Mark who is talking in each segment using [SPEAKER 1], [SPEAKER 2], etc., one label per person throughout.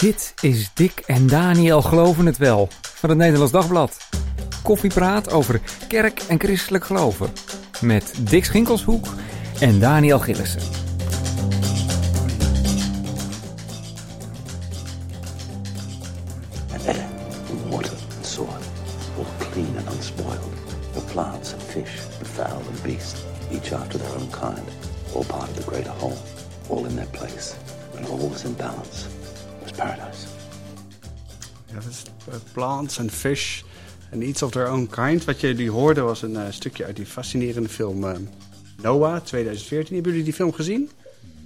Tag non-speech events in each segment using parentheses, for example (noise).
[SPEAKER 1] Dit is Dick en Daniel Geloven het Wel van het Nederlands Dagblad. Koffiepraat over kerk en christelijk geloven. Met Dick Schinkelshoek en Daniel Gillissen.
[SPEAKER 2] Plants and Fish and Each of Their
[SPEAKER 3] Own Kind. Wat jullie hoorden was een eh, stukje uit die fascinerende film eh, Noah 2014. Hebben jullie die film gezien?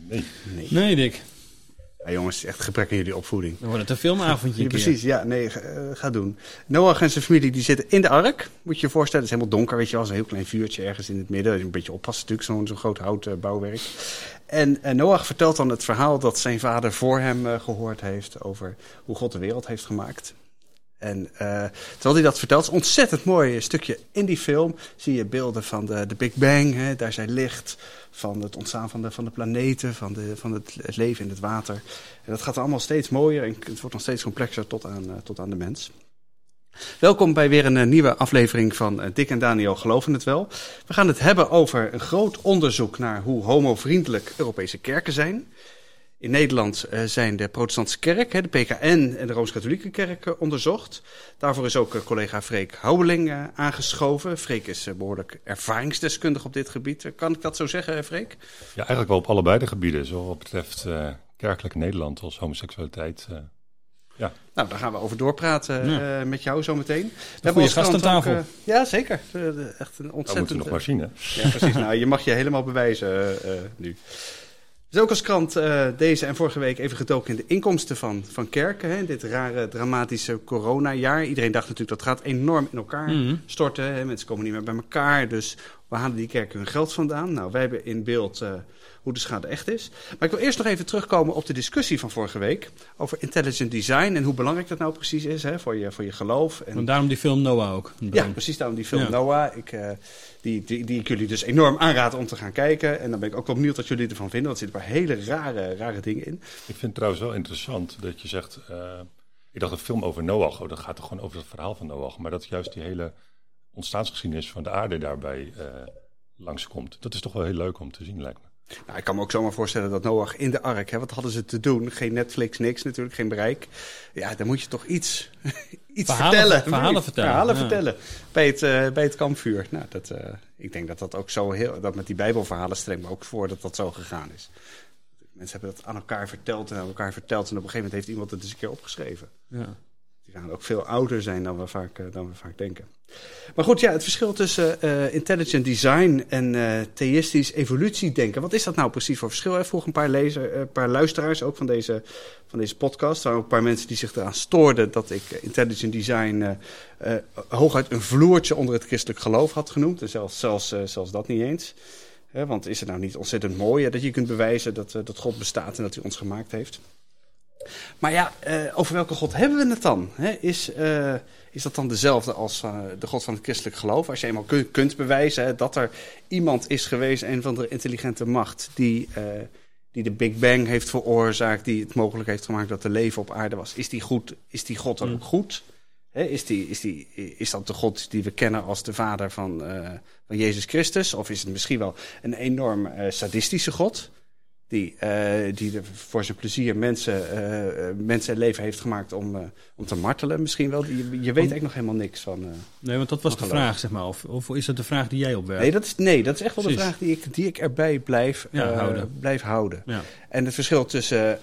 [SPEAKER 4] Nee.
[SPEAKER 5] Nee, Dick.
[SPEAKER 3] Ja, jongens, echt gebrek aan jullie opvoeding.
[SPEAKER 5] Dan wordt het een filmavondje.
[SPEAKER 3] Ja, precies, ja, nee, ga, eh, ga doen. Noach en zijn familie die zitten in de ark. Moet je je voorstellen, het is helemaal donker, weet je wel. Een heel klein vuurtje ergens in het midden. Een beetje oppassen natuurlijk, zo'n zo'n groot houten bouwwerk. En Noach vertelt dan het verhaal dat zijn vader voor hem eh, gehoord heeft... over hoe God de wereld heeft gemaakt. En eh, terwijl hij dat vertelt, is een ontzettend mooi stukje in die film. Zie je beelden van de, de Big Bang, hè, daar zijn licht. Van het ontstaan van de, van de planeten, van, de, van het, leven in het water. En dat gaat allemaal steeds mooier en het wordt nog steeds complexer tot aan, eh, tot aan de mens. Welkom bij weer een eh, nieuwe aflevering van Dick en Daniel Geloven het Wel. We gaan het hebben over een groot onderzoek naar hoe homovriendelijk Europese kerken zijn. In Nederland eh, zijn de protestantse kerk, hè, de PKN en de Rooms-Katholieke kerk eh, onderzocht. Daarvoor is ook eh, collega Freek Houweling aangeschoven. Freek is eh, behoorlijk ervaringsdeskundig op dit gebied. Kan ik dat zo zeggen, Freek?
[SPEAKER 4] Ja, eigenlijk wel op allebei de gebieden. Zowel wat betreft kerkelijk Nederland als homoseksualiteit. ja,
[SPEAKER 3] Nou, daar gaan we over doorpraten
[SPEAKER 5] Ja.
[SPEAKER 3] met jou zometeen. We als
[SPEAKER 5] gast aan
[SPEAKER 3] ook,
[SPEAKER 5] tafel.
[SPEAKER 3] ja, zeker. Echt een
[SPEAKER 4] dat moeten
[SPEAKER 3] ontzettend...
[SPEAKER 4] we nog maar zien. Hè?
[SPEAKER 3] Ja, precies. nou, je mag je helemaal bewijzen nu. Dus ook als krant eh, deze en vorige week even gedoken in de inkomsten van, van kerken. Hè, dit rare, dramatische coronajaar. Iedereen dacht natuurlijk dat gaat enorm in elkaar
[SPEAKER 5] Mhm.
[SPEAKER 3] storten. Hè. Mensen komen niet meer bij elkaar. Dus waar halen die kerken hun geld vandaan? Nou, wij hebben in beeld eh, hoe de schade echt is. Maar ik wil eerst nog even terugkomen op de discussie van vorige week. Over intelligent design en hoe belangrijk dat nou precies is hè, voor, je, voor je geloof. En
[SPEAKER 5] Want daarom die film Noah ook.
[SPEAKER 3] ja, precies daarom die film
[SPEAKER 5] Ja.
[SPEAKER 3] Noah. Ik, eh, die, die, die ik jullie dus enorm aanraad om te gaan kijken. En dan ben ik ook wel benieuwd wat jullie ervan vinden. Want er zitten een paar hele rare, rare dingen in.
[SPEAKER 4] Ik vind het trouwens wel interessant dat je zegt... eh, ik dacht een film over Noach, oh, dat gaat toch gewoon over het verhaal van Noach. Maar dat juist die hele ontstaansgeschiedenis van de aarde daarbij eh langskomt. Dat is toch wel heel leuk om te zien, lijkt me.
[SPEAKER 3] Nou, ik kan me ook zomaar voorstellen dat Noach in de ark, hè, wat hadden ze te doen? Geen Netflix, niks natuurlijk, geen bereik. Ja, dan moet je toch iets, (laughs) iets
[SPEAKER 5] Verhalen-
[SPEAKER 3] vertellen.
[SPEAKER 5] verhalen vertellen,
[SPEAKER 3] Verhalen
[SPEAKER 5] ja.
[SPEAKER 3] vertellen bij het, eh, bij het kampvuur. Nou, dat, eh, ik denk dat dat ook zo heel, dat met die bijbelverhalen streng me ook voor dat dat zo gegaan is. Mensen hebben dat aan elkaar verteld en aan elkaar verteld. En op een gegeven moment heeft iemand het eens een keer opgeschreven.
[SPEAKER 5] Ja.
[SPEAKER 3] Die gaan ook veel ouder zijn dan we vaak, dan we vaak denken. Maar goed, ja, het verschil tussen eh, intelligent design en eh theïstisch evolutiedenken. Wat is dat nou precies voor verschil? Hè? Vroeg een paar, lezer, eh, paar luisteraars ook van deze, van deze podcast. Er waren ook een paar mensen die zich eraan stoorden dat ik intelligent design hooguit een vloertje onder het christelijk geloof had genoemd. En zelfs, zelfs, zelfs dat niet eens. Want is het nou niet ontzettend mooi dat je kunt bewijzen dat, dat God bestaat en dat hij ons gemaakt heeft? Maar ja, eh, over welke God hebben we het dan? Is, eh, is dat dan dezelfde als eh, de God van het christelijk geloof? Als je eenmaal kun- kunt bewijzen dat er iemand is geweest, een van de intelligente macht, die, die de Big Bang heeft veroorzaakt, die het mogelijk heeft gemaakt dat er leven op aarde was. Is die, goed, is die God dan ook goed? Is, die, is, die, is dat de God die we kennen als de vader van, van Jezus Christus? Of is het misschien wel een enorm eh, sadistische God? Die, eh, die er voor zijn plezier mensen, eh, eh, mensen het leven heeft gemaakt om, om te martelen misschien wel. Je, je weet eigenlijk nog helemaal niks van.
[SPEAKER 5] Nee, want dat was de vraag, zeg maar. Of, of is dat de vraag die jij opwerpt?
[SPEAKER 3] Nee, dat is, nee, dat is echt wel de vraag die ik, die ik erbij blijf,
[SPEAKER 5] Ja, houden.
[SPEAKER 3] blijf houden.
[SPEAKER 5] Ja.
[SPEAKER 3] En het verschil tussen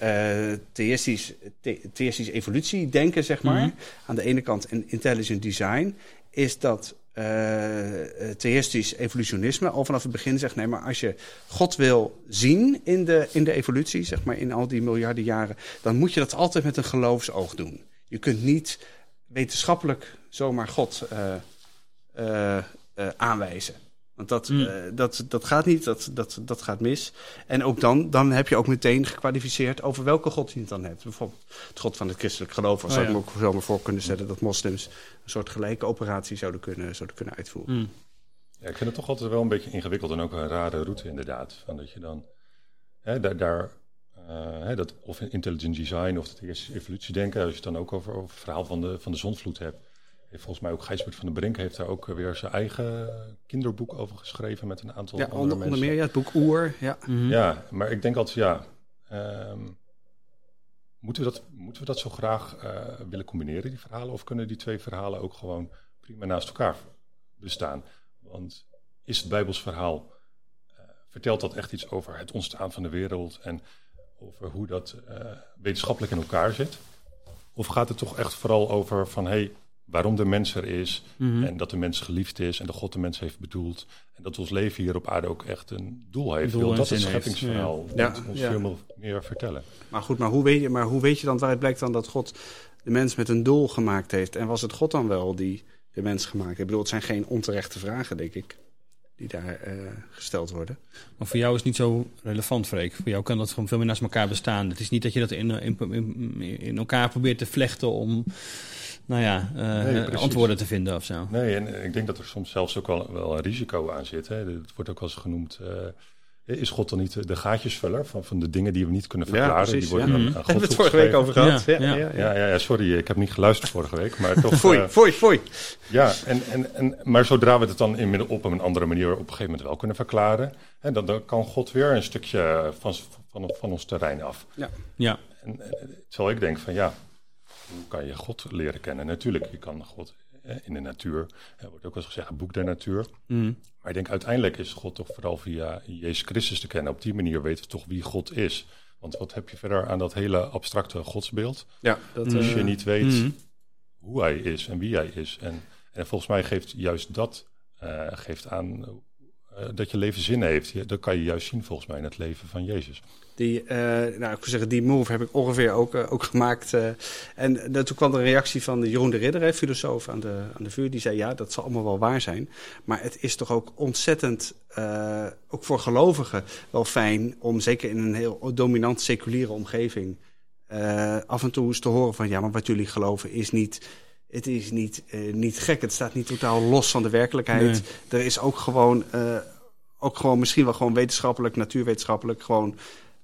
[SPEAKER 3] theïstisch, the- theïstisch evolutie denken, zeg maar,
[SPEAKER 5] Mhm.
[SPEAKER 3] aan de ene kant en intelligent design, is dat eh, theïstisch evolutionisme al vanaf het begin zegt: nee, maar als je God wil zien in de, in de evolutie, zeg maar in al die miljarden jaren, dan moet je dat altijd met een geloofsoog doen. Je kunt niet wetenschappelijk zomaar God eh, aanwijzen. Want dat,
[SPEAKER 5] Mm.
[SPEAKER 3] eh, dat, dat gaat niet, dat, dat, dat gaat mis. En ook dan, dan heb je ook meteen gekwalificeerd over welke god je het dan hebt. Bijvoorbeeld het god van het christelijk geloof. Of
[SPEAKER 5] Oh,
[SPEAKER 3] zou ik me ook zomaar voor kunnen stellen dat moslims een soort gelijke operatie zouden kunnen, zouden kunnen uitvoeren.
[SPEAKER 5] Mm.
[SPEAKER 4] Ja, ik vind het toch altijd wel een beetje ingewikkeld en ook een rare route inderdaad. Van dat je dan hè, daar, daar eh, hè, dat, of intelligent design of het eerste evolutiedenken, als je het dan ook over, over het verhaal van de, van de zonvloed hebt. Volgens mij ook Gijsbert van den Brink heeft daar ook weer zijn eigen kinderboek over geschreven met een aantal
[SPEAKER 3] Ja,
[SPEAKER 4] andere
[SPEAKER 3] onder,
[SPEAKER 4] mensen.
[SPEAKER 3] onder meer ja, het boek Oer. Ja.
[SPEAKER 5] Mhm.
[SPEAKER 4] Ja, maar ik denk altijd, ja, ehm, moeten, we dat, moeten we dat zo graag eh, willen combineren, die verhalen? Of kunnen die twee verhalen ook gewoon prima naast elkaar bestaan? Want is het Bijbels verhaal, eh, vertelt dat echt iets over het ontstaan van de wereld en over hoe dat eh, wetenschappelijk in elkaar zit? Of gaat het toch echt vooral over van, hé, hey, waarom de mens er is
[SPEAKER 5] Mhm.
[SPEAKER 4] en dat de mens geliefd is en dat God de mens heeft bedoeld en dat ons leven hier op aarde ook echt een doel heeft.
[SPEAKER 5] Doel
[SPEAKER 4] dat
[SPEAKER 5] heeft,
[SPEAKER 4] scheppingsverhaal
[SPEAKER 3] ja.
[SPEAKER 4] moet ons
[SPEAKER 3] Ja.
[SPEAKER 4] veel meer- vertellen?
[SPEAKER 3] Maar goed, maar hoe, weet je, maar hoe weet je dan waaruit blijkt dan dat God de mens met een doel gemaakt heeft? En was het God dan wel die de mens gemaakt heeft? Ik bedoel, het zijn geen onterechte vragen, denk ik, die daar eh, gesteld worden.
[SPEAKER 5] Maar voor jou is het niet zo relevant, Freek. Voor jou kan dat gewoon veel meer naast elkaar bestaan. Het is niet dat je dat in, in, in, in elkaar probeert te vlechten om nou ja, eh,
[SPEAKER 4] Nee, precies.
[SPEAKER 5] antwoorden te vinden of zo.
[SPEAKER 4] Nee, en ik denk dat er soms zelfs ook wel, wel een risico aan zit. Hè. Het wordt ook wel eens genoemd. eh, is God dan niet de gaatjesvuller van, van de dingen die we niet kunnen
[SPEAKER 3] Ja,
[SPEAKER 4] verklaren?
[SPEAKER 3] precies,
[SPEAKER 4] die worden
[SPEAKER 3] ja.
[SPEAKER 4] dan
[SPEAKER 5] Mhm.
[SPEAKER 4] aan God
[SPEAKER 3] Hebben we het vorige week over gehad?
[SPEAKER 5] Ja,
[SPEAKER 3] Ja, ja,
[SPEAKER 5] ja.
[SPEAKER 3] ja.
[SPEAKER 4] Ja, ja, ja, sorry, ik heb niet geluisterd vorige week, maar toch.
[SPEAKER 3] Foei,
[SPEAKER 4] eh,
[SPEAKER 3] foei, foei.
[SPEAKER 4] Ja, en, en, en, maar zodra we het dan in, op een andere manier op een gegeven moment wel kunnen verklaren, hè, dan, dan kan God weer een stukje van, van, van ons terrein af.
[SPEAKER 5] Ja,
[SPEAKER 4] En, eh, terwijl ik denk van ja, hoe kan je God leren kennen? Natuurlijk, je kan God eh, in de natuur, er wordt ook wel eens gezegd, het boek der natuur.
[SPEAKER 5] Mhm.
[SPEAKER 4] Maar ik denk uiteindelijk is God toch vooral via Jezus Christus te kennen. Op die manier weten we toch wie God is. Want wat heb je verder aan dat hele abstracte godsbeeld?
[SPEAKER 3] Ja, dat.
[SPEAKER 4] Als
[SPEAKER 3] eh,
[SPEAKER 4] je niet weet
[SPEAKER 5] Mhm.
[SPEAKER 4] hoe hij is en wie hij is. En, en volgens mij geeft juist dat eh, geeft aan eh, dat je leven zin heeft. Dat kan je juist zien volgens mij in het leven van Jezus.
[SPEAKER 3] Die, eh, nou, ik zeggen, die move heb ik ongeveer ook, eh, ook gemaakt. en toen kwam er een reactie van Jeroen de Ridder, hè, filosoof aan de, aan de vuur. Die zei, ja, dat zal allemaal wel waar zijn. Maar het is toch ook ontzettend, ook voor gelovigen, wel fijn... om zeker in een heel dominant seculiere omgeving... af en toe eens te horen van, ja, maar wat jullie geloven is niet... Het is niet, eh, niet gek, het staat niet totaal los van de werkelijkheid. Er is ook gewoon, eh, ook gewoon misschien wel gewoon wetenschappelijk, natuurwetenschappelijk... gewoon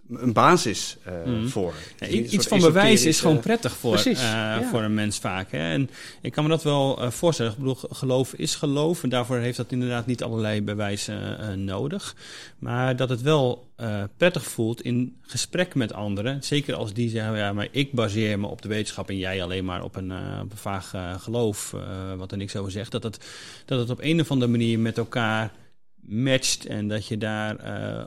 [SPEAKER 3] een basis eh,
[SPEAKER 5] Mhm.
[SPEAKER 3] voor.
[SPEAKER 5] Ja, iets van bewijs is gewoon
[SPEAKER 3] eh,
[SPEAKER 5] prettig voor,
[SPEAKER 3] precies,
[SPEAKER 5] eh,
[SPEAKER 3] ja.
[SPEAKER 5] voor een mens vaak. Hè? En ik kan me dat wel voorstellen. Ik bedoel, geloof is geloof. En daarvoor heeft dat inderdaad niet allerlei bewijzen nodig. Maar dat het wel prettig voelt in gesprek met anderen. Zeker als die zeggen, ja, maar ik baseer me op de wetenschap... en jij alleen maar op een, op een vaag geloof, wat er niks over zegt. Dat het, dat het op een of andere manier met elkaar matcht... en dat je daar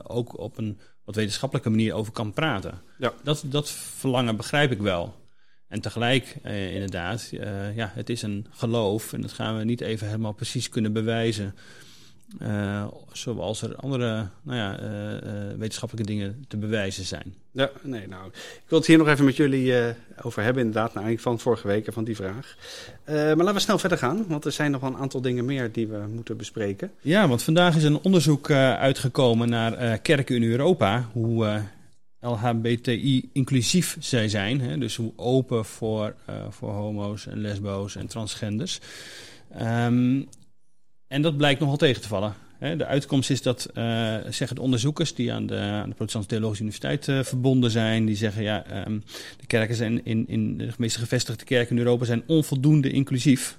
[SPEAKER 5] ook op een wat wetenschappelijke manier over kan praten.
[SPEAKER 3] Ja.
[SPEAKER 5] Dat, dat verlangen begrijp ik wel. En tegelijk, eh, inderdaad, eh, ja, het is een geloof en dat gaan we niet even helemaal precies kunnen bewijzen. Eh, zoals er andere nou ja, eh, eh, wetenschappelijke dingen te bewijzen zijn.
[SPEAKER 3] Ja, nee, nou, ik wil het hier nog even met jullie over hebben, inderdaad, naar aanleiding van vorige week en van die vraag. Maar laten we snel verder gaan, want er zijn nog wel een aantal dingen meer die we moeten bespreken.
[SPEAKER 5] Ja, want vandaag is een onderzoek uitgekomen naar kerken in Europa. Hoe eh, LHBTI inclusief zij zijn. Hè? Dus hoe open voor, voor homo's en lesbo's en transgenders. Ehm, en dat blijkt nogal tegen te vallen. De uitkomst is dat, eh, zeggen de onderzoekers die aan de, aan de Protestantse Theologische Universiteit eh, verbonden zijn, die zeggen ja, ehm, de kerken zijn in, in de meeste gevestigde kerken in Europa zijn onvoldoende inclusief.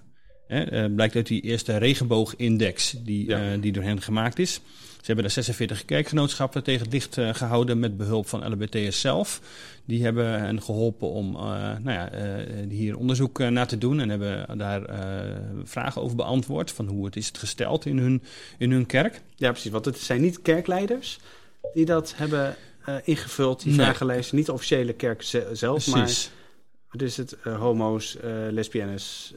[SPEAKER 5] Hè, eh, blijkt uit die eerste regenboogindex die,
[SPEAKER 3] Ja.
[SPEAKER 5] eh, die door hen gemaakt is. Ze hebben daar 46 kerkgenootschappen tegen het licht eh, gehouden met behulp van LBTS zelf. Die hebben hen geholpen om nou ja, hier onderzoek naar te doen en hebben daar vragen over beantwoord van hoe het is het gesteld in hun, in hun kerk.
[SPEAKER 3] Ja, precies, want het zijn niet kerkleiders die dat hebben ingevuld, die
[SPEAKER 5] Nee.
[SPEAKER 3] vragenlijst. Niet de officiële kerk ze- zelf, maar
[SPEAKER 5] Precies.
[SPEAKER 3] het is het homo's, lesbiennes,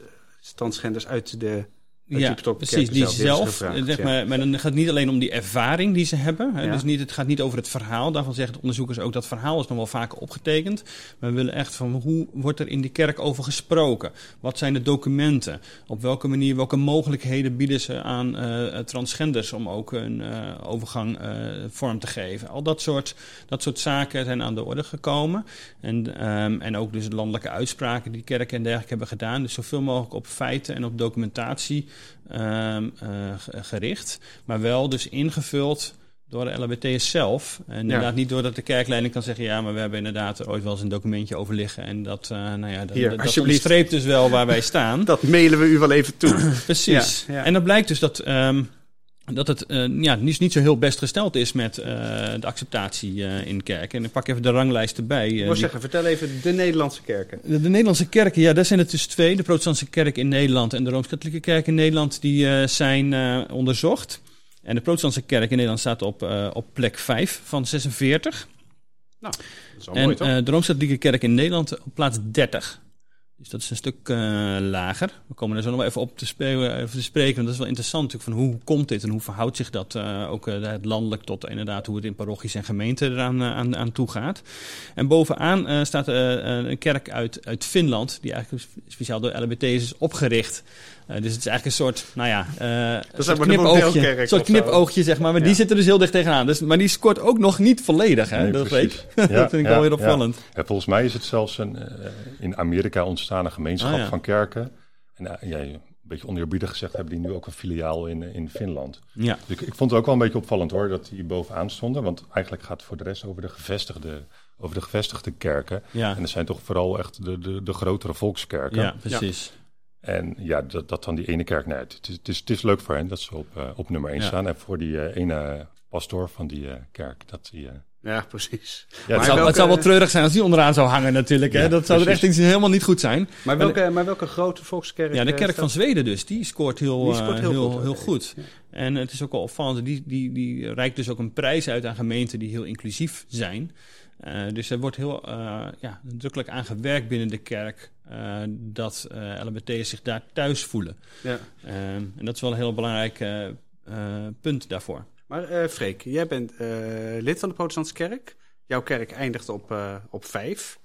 [SPEAKER 3] transgenders uit de
[SPEAKER 5] Ja, precies. Die
[SPEAKER 3] zelf, gevraagd,
[SPEAKER 5] zeg
[SPEAKER 3] ja.
[SPEAKER 5] maar, maar dan gaat het niet alleen om die ervaring die ze hebben. Hè,
[SPEAKER 3] Ja.
[SPEAKER 5] dus niet, het gaat niet over het verhaal. Daarvan zeggen de onderzoekers ook dat verhaal is nog wel vaker opgetekend. Maar we willen echt van hoe wordt er in die kerk over gesproken? Wat zijn de documenten? Op welke manier, welke mogelijkheden bieden ze aan eh, transgenders om ook een eh, overgang eh, vorm te geven? Al dat soort, dat soort zaken zijn aan de orde gekomen. En, ehm, en ook dus de landelijke uitspraken die kerken en dergelijke hebben gedaan. Dus zoveel mogelijk op feiten en op documentatie ehm, eh, ge- gericht. Maar wel dus ingevuld door de LHBT'ers zelf. En inderdaad niet doordat de kerkleiding kan zeggen... ja, maar we hebben inderdaad er ooit wel eens een documentje over liggen. En dat, uh, nou ja, dat,
[SPEAKER 3] Hier,
[SPEAKER 5] dat onderstreept dus wel waar wij staan. (laughs)
[SPEAKER 3] Dat mailen we u wel even toe.
[SPEAKER 5] Precies.
[SPEAKER 3] Ja, ja.
[SPEAKER 5] En dan blijkt dus dat, ehm, dat het uh, ja, niet, niet zo heel best gesteld is met uh, de acceptatie uh, in kerken. En ik pak even de ranglijst erbij.
[SPEAKER 3] Ik wil zeggen, vertel even de Nederlandse kerken.
[SPEAKER 5] De, de, Nederlandse kerken, ja, daar zijn het dus twee. De protestantse kerk in Nederland en de Rooms-Katholieke kerk in Nederland. Die zijn onderzocht. En de protestantse kerk in Nederland staat op, op plek 5 van 46.
[SPEAKER 3] Nou, dat is
[SPEAKER 5] en
[SPEAKER 3] mooi, toch?
[SPEAKER 5] de Rooms-Katholieke kerk in Nederland op plaats 30. Dus dat is een stuk uh, lager. We komen er zo nog even op te, spelen, even te spreken. Want dat is wel interessant natuurlijk van hoe komt dit en hoe verhoudt zich dat uh, ook uh, het landelijk tot inderdaad hoe het in parochies en gemeenten eraan aan, aan toe gaat. En bovenaan staat een kerk uit, uit Finland, die eigenlijk speciaal door LBT's is opgericht. Dus het is eigenlijk een soort, nou ja,
[SPEAKER 3] dat is een knipoogje,
[SPEAKER 5] een soort knipoogje zeg maar. Maar ja. die zit er dus heel dicht tegenaan. Dus, maar die scoort ook nog niet volledig, hè?
[SPEAKER 4] Nee,
[SPEAKER 5] dat (laughs) dat vind ik
[SPEAKER 4] ja,
[SPEAKER 5] wel weer opvallend.
[SPEAKER 4] Ja. volgens mij is het zelfs een, in Amerika ontstaan een gemeenschap
[SPEAKER 5] Ah, ja.
[SPEAKER 4] van kerken. En uh, ja, een beetje oneerbiedig gezegd hebben die nu ook een filiaal in, in Finland.
[SPEAKER 5] Ja.
[SPEAKER 4] Dus ik, ik vond het ook wel een beetje opvallend hoor, dat die bovenaan stonden. Want eigenlijk gaat het voor de rest over de gevestigde, over de gevestigde kerken.
[SPEAKER 5] Ja.
[SPEAKER 4] En dat zijn toch vooral echt de, de, de grotere volkskerken.
[SPEAKER 5] Ja, precies.
[SPEAKER 4] En ja, dat, dat dan die ene kerk, nee, het, is, het, is, het is leuk voor hen dat ze op, uh, op nummer 1
[SPEAKER 5] Ja.
[SPEAKER 4] staan. En voor die uh, ene pastoor van die uh, kerk, dat die...
[SPEAKER 3] Ja, precies.
[SPEAKER 4] Ja,
[SPEAKER 5] Het zou,
[SPEAKER 3] welke-
[SPEAKER 5] het zou wel treurig zijn als die onderaan zou hangen natuurlijk. Hè?
[SPEAKER 4] Ja,
[SPEAKER 5] dat zou er echt helemaal niet goed zijn.
[SPEAKER 3] Maar welke, maar welke grote volkskerk?
[SPEAKER 5] Ja, de
[SPEAKER 3] eh,
[SPEAKER 5] kerk
[SPEAKER 3] staat-
[SPEAKER 5] van Zweden dus, die scoort heel,
[SPEAKER 3] Die
[SPEAKER 5] eh,
[SPEAKER 3] scoort
[SPEAKER 5] heel,
[SPEAKER 3] heel
[SPEAKER 5] heel,
[SPEAKER 3] goed,
[SPEAKER 5] goed. En het is ook wel opvallend, die, die, die reikt dus ook een prijs uit aan gemeenten die heel inclusief zijn. Eh, dus er wordt heel uh, ja, nadrukkelijk aan gewerkt binnen de kerk uh, dat uh, LHBT'ers zich daar thuis voelen.
[SPEAKER 3] Ja.
[SPEAKER 5] Um, en dat is wel een heel belangrijk uh, punt daarvoor.
[SPEAKER 3] Maar eh Freek, jij bent eh, lid van de protestantse kerk. Jouw kerk eindigt op, eh, op vijf.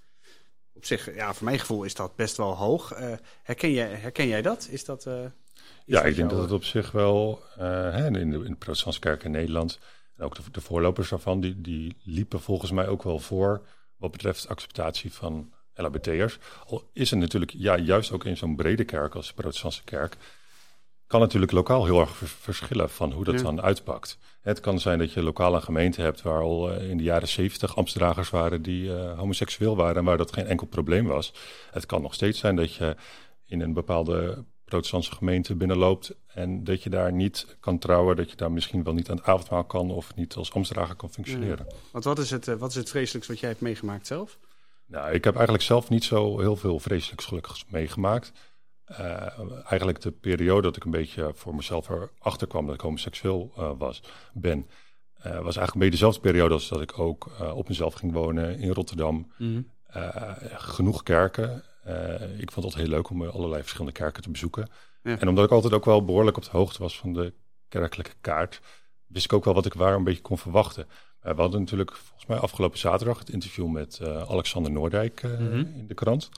[SPEAKER 3] Op zich, ja, voor mijn gevoel is dat best wel hoog. Eh, herken, jij, herken jij dat? Is dat eh,
[SPEAKER 4] Ja, ik denk
[SPEAKER 3] jou-
[SPEAKER 4] dat het op zich wel, uh, hè, in, de, in de protestantse kerk in Nederland, en ook de, de voorlopers daarvan, die, die liepen volgens mij ook wel voor wat betreft acceptatie van LHBT'ers. Al is het natuurlijk, ja, juist ook in zo'n brede kerk als de protestantse kerk, kan natuurlijk lokaal heel erg vers- verschillen van hoe dat
[SPEAKER 3] Ja.
[SPEAKER 4] dan uitpakt. Het kan zijn dat je lokaal een gemeente hebt waar al eh, in de jaren zeventig ambtsdragers waren die eh, homoseksueel waren en waar dat geen enkel probleem was. Het kan nog steeds zijn dat je in een bepaalde protestantse gemeente binnenloopt en dat je daar niet kan trouwen, dat je daar misschien wel niet aan het avondmaal kan of niet als ambtsdrager kan functioneren.
[SPEAKER 3] Want wat is, het, eh, wat is het vreselijks wat jij hebt meegemaakt zelf?
[SPEAKER 4] Nou, ik heb eigenlijk zelf niet zo heel veel vreselijks gelukkigs meegemaakt. Eh, eigenlijk de periode dat ik een beetje voor mezelf erachter kwam dat ik homoseksueel eh, was, ben, eh, was eigenlijk een beetje dezelfde periode als dat ik ook op mezelf ging wonen in Rotterdam.
[SPEAKER 5] Mhm.
[SPEAKER 4] Genoeg kerken. Ik vond het heel leuk om allerlei verschillende kerken te bezoeken.
[SPEAKER 3] Ja.
[SPEAKER 4] En omdat ik altijd ook wel behoorlijk op de hoogte was van de kerkelijke kaart, wist ik ook wel wat ik waar een beetje kon verwachten. Eh, we hadden natuurlijk volgens mij afgelopen zaterdag het interview met eh, Alexander Noordijk eh,
[SPEAKER 5] Mhm.
[SPEAKER 4] in de krant.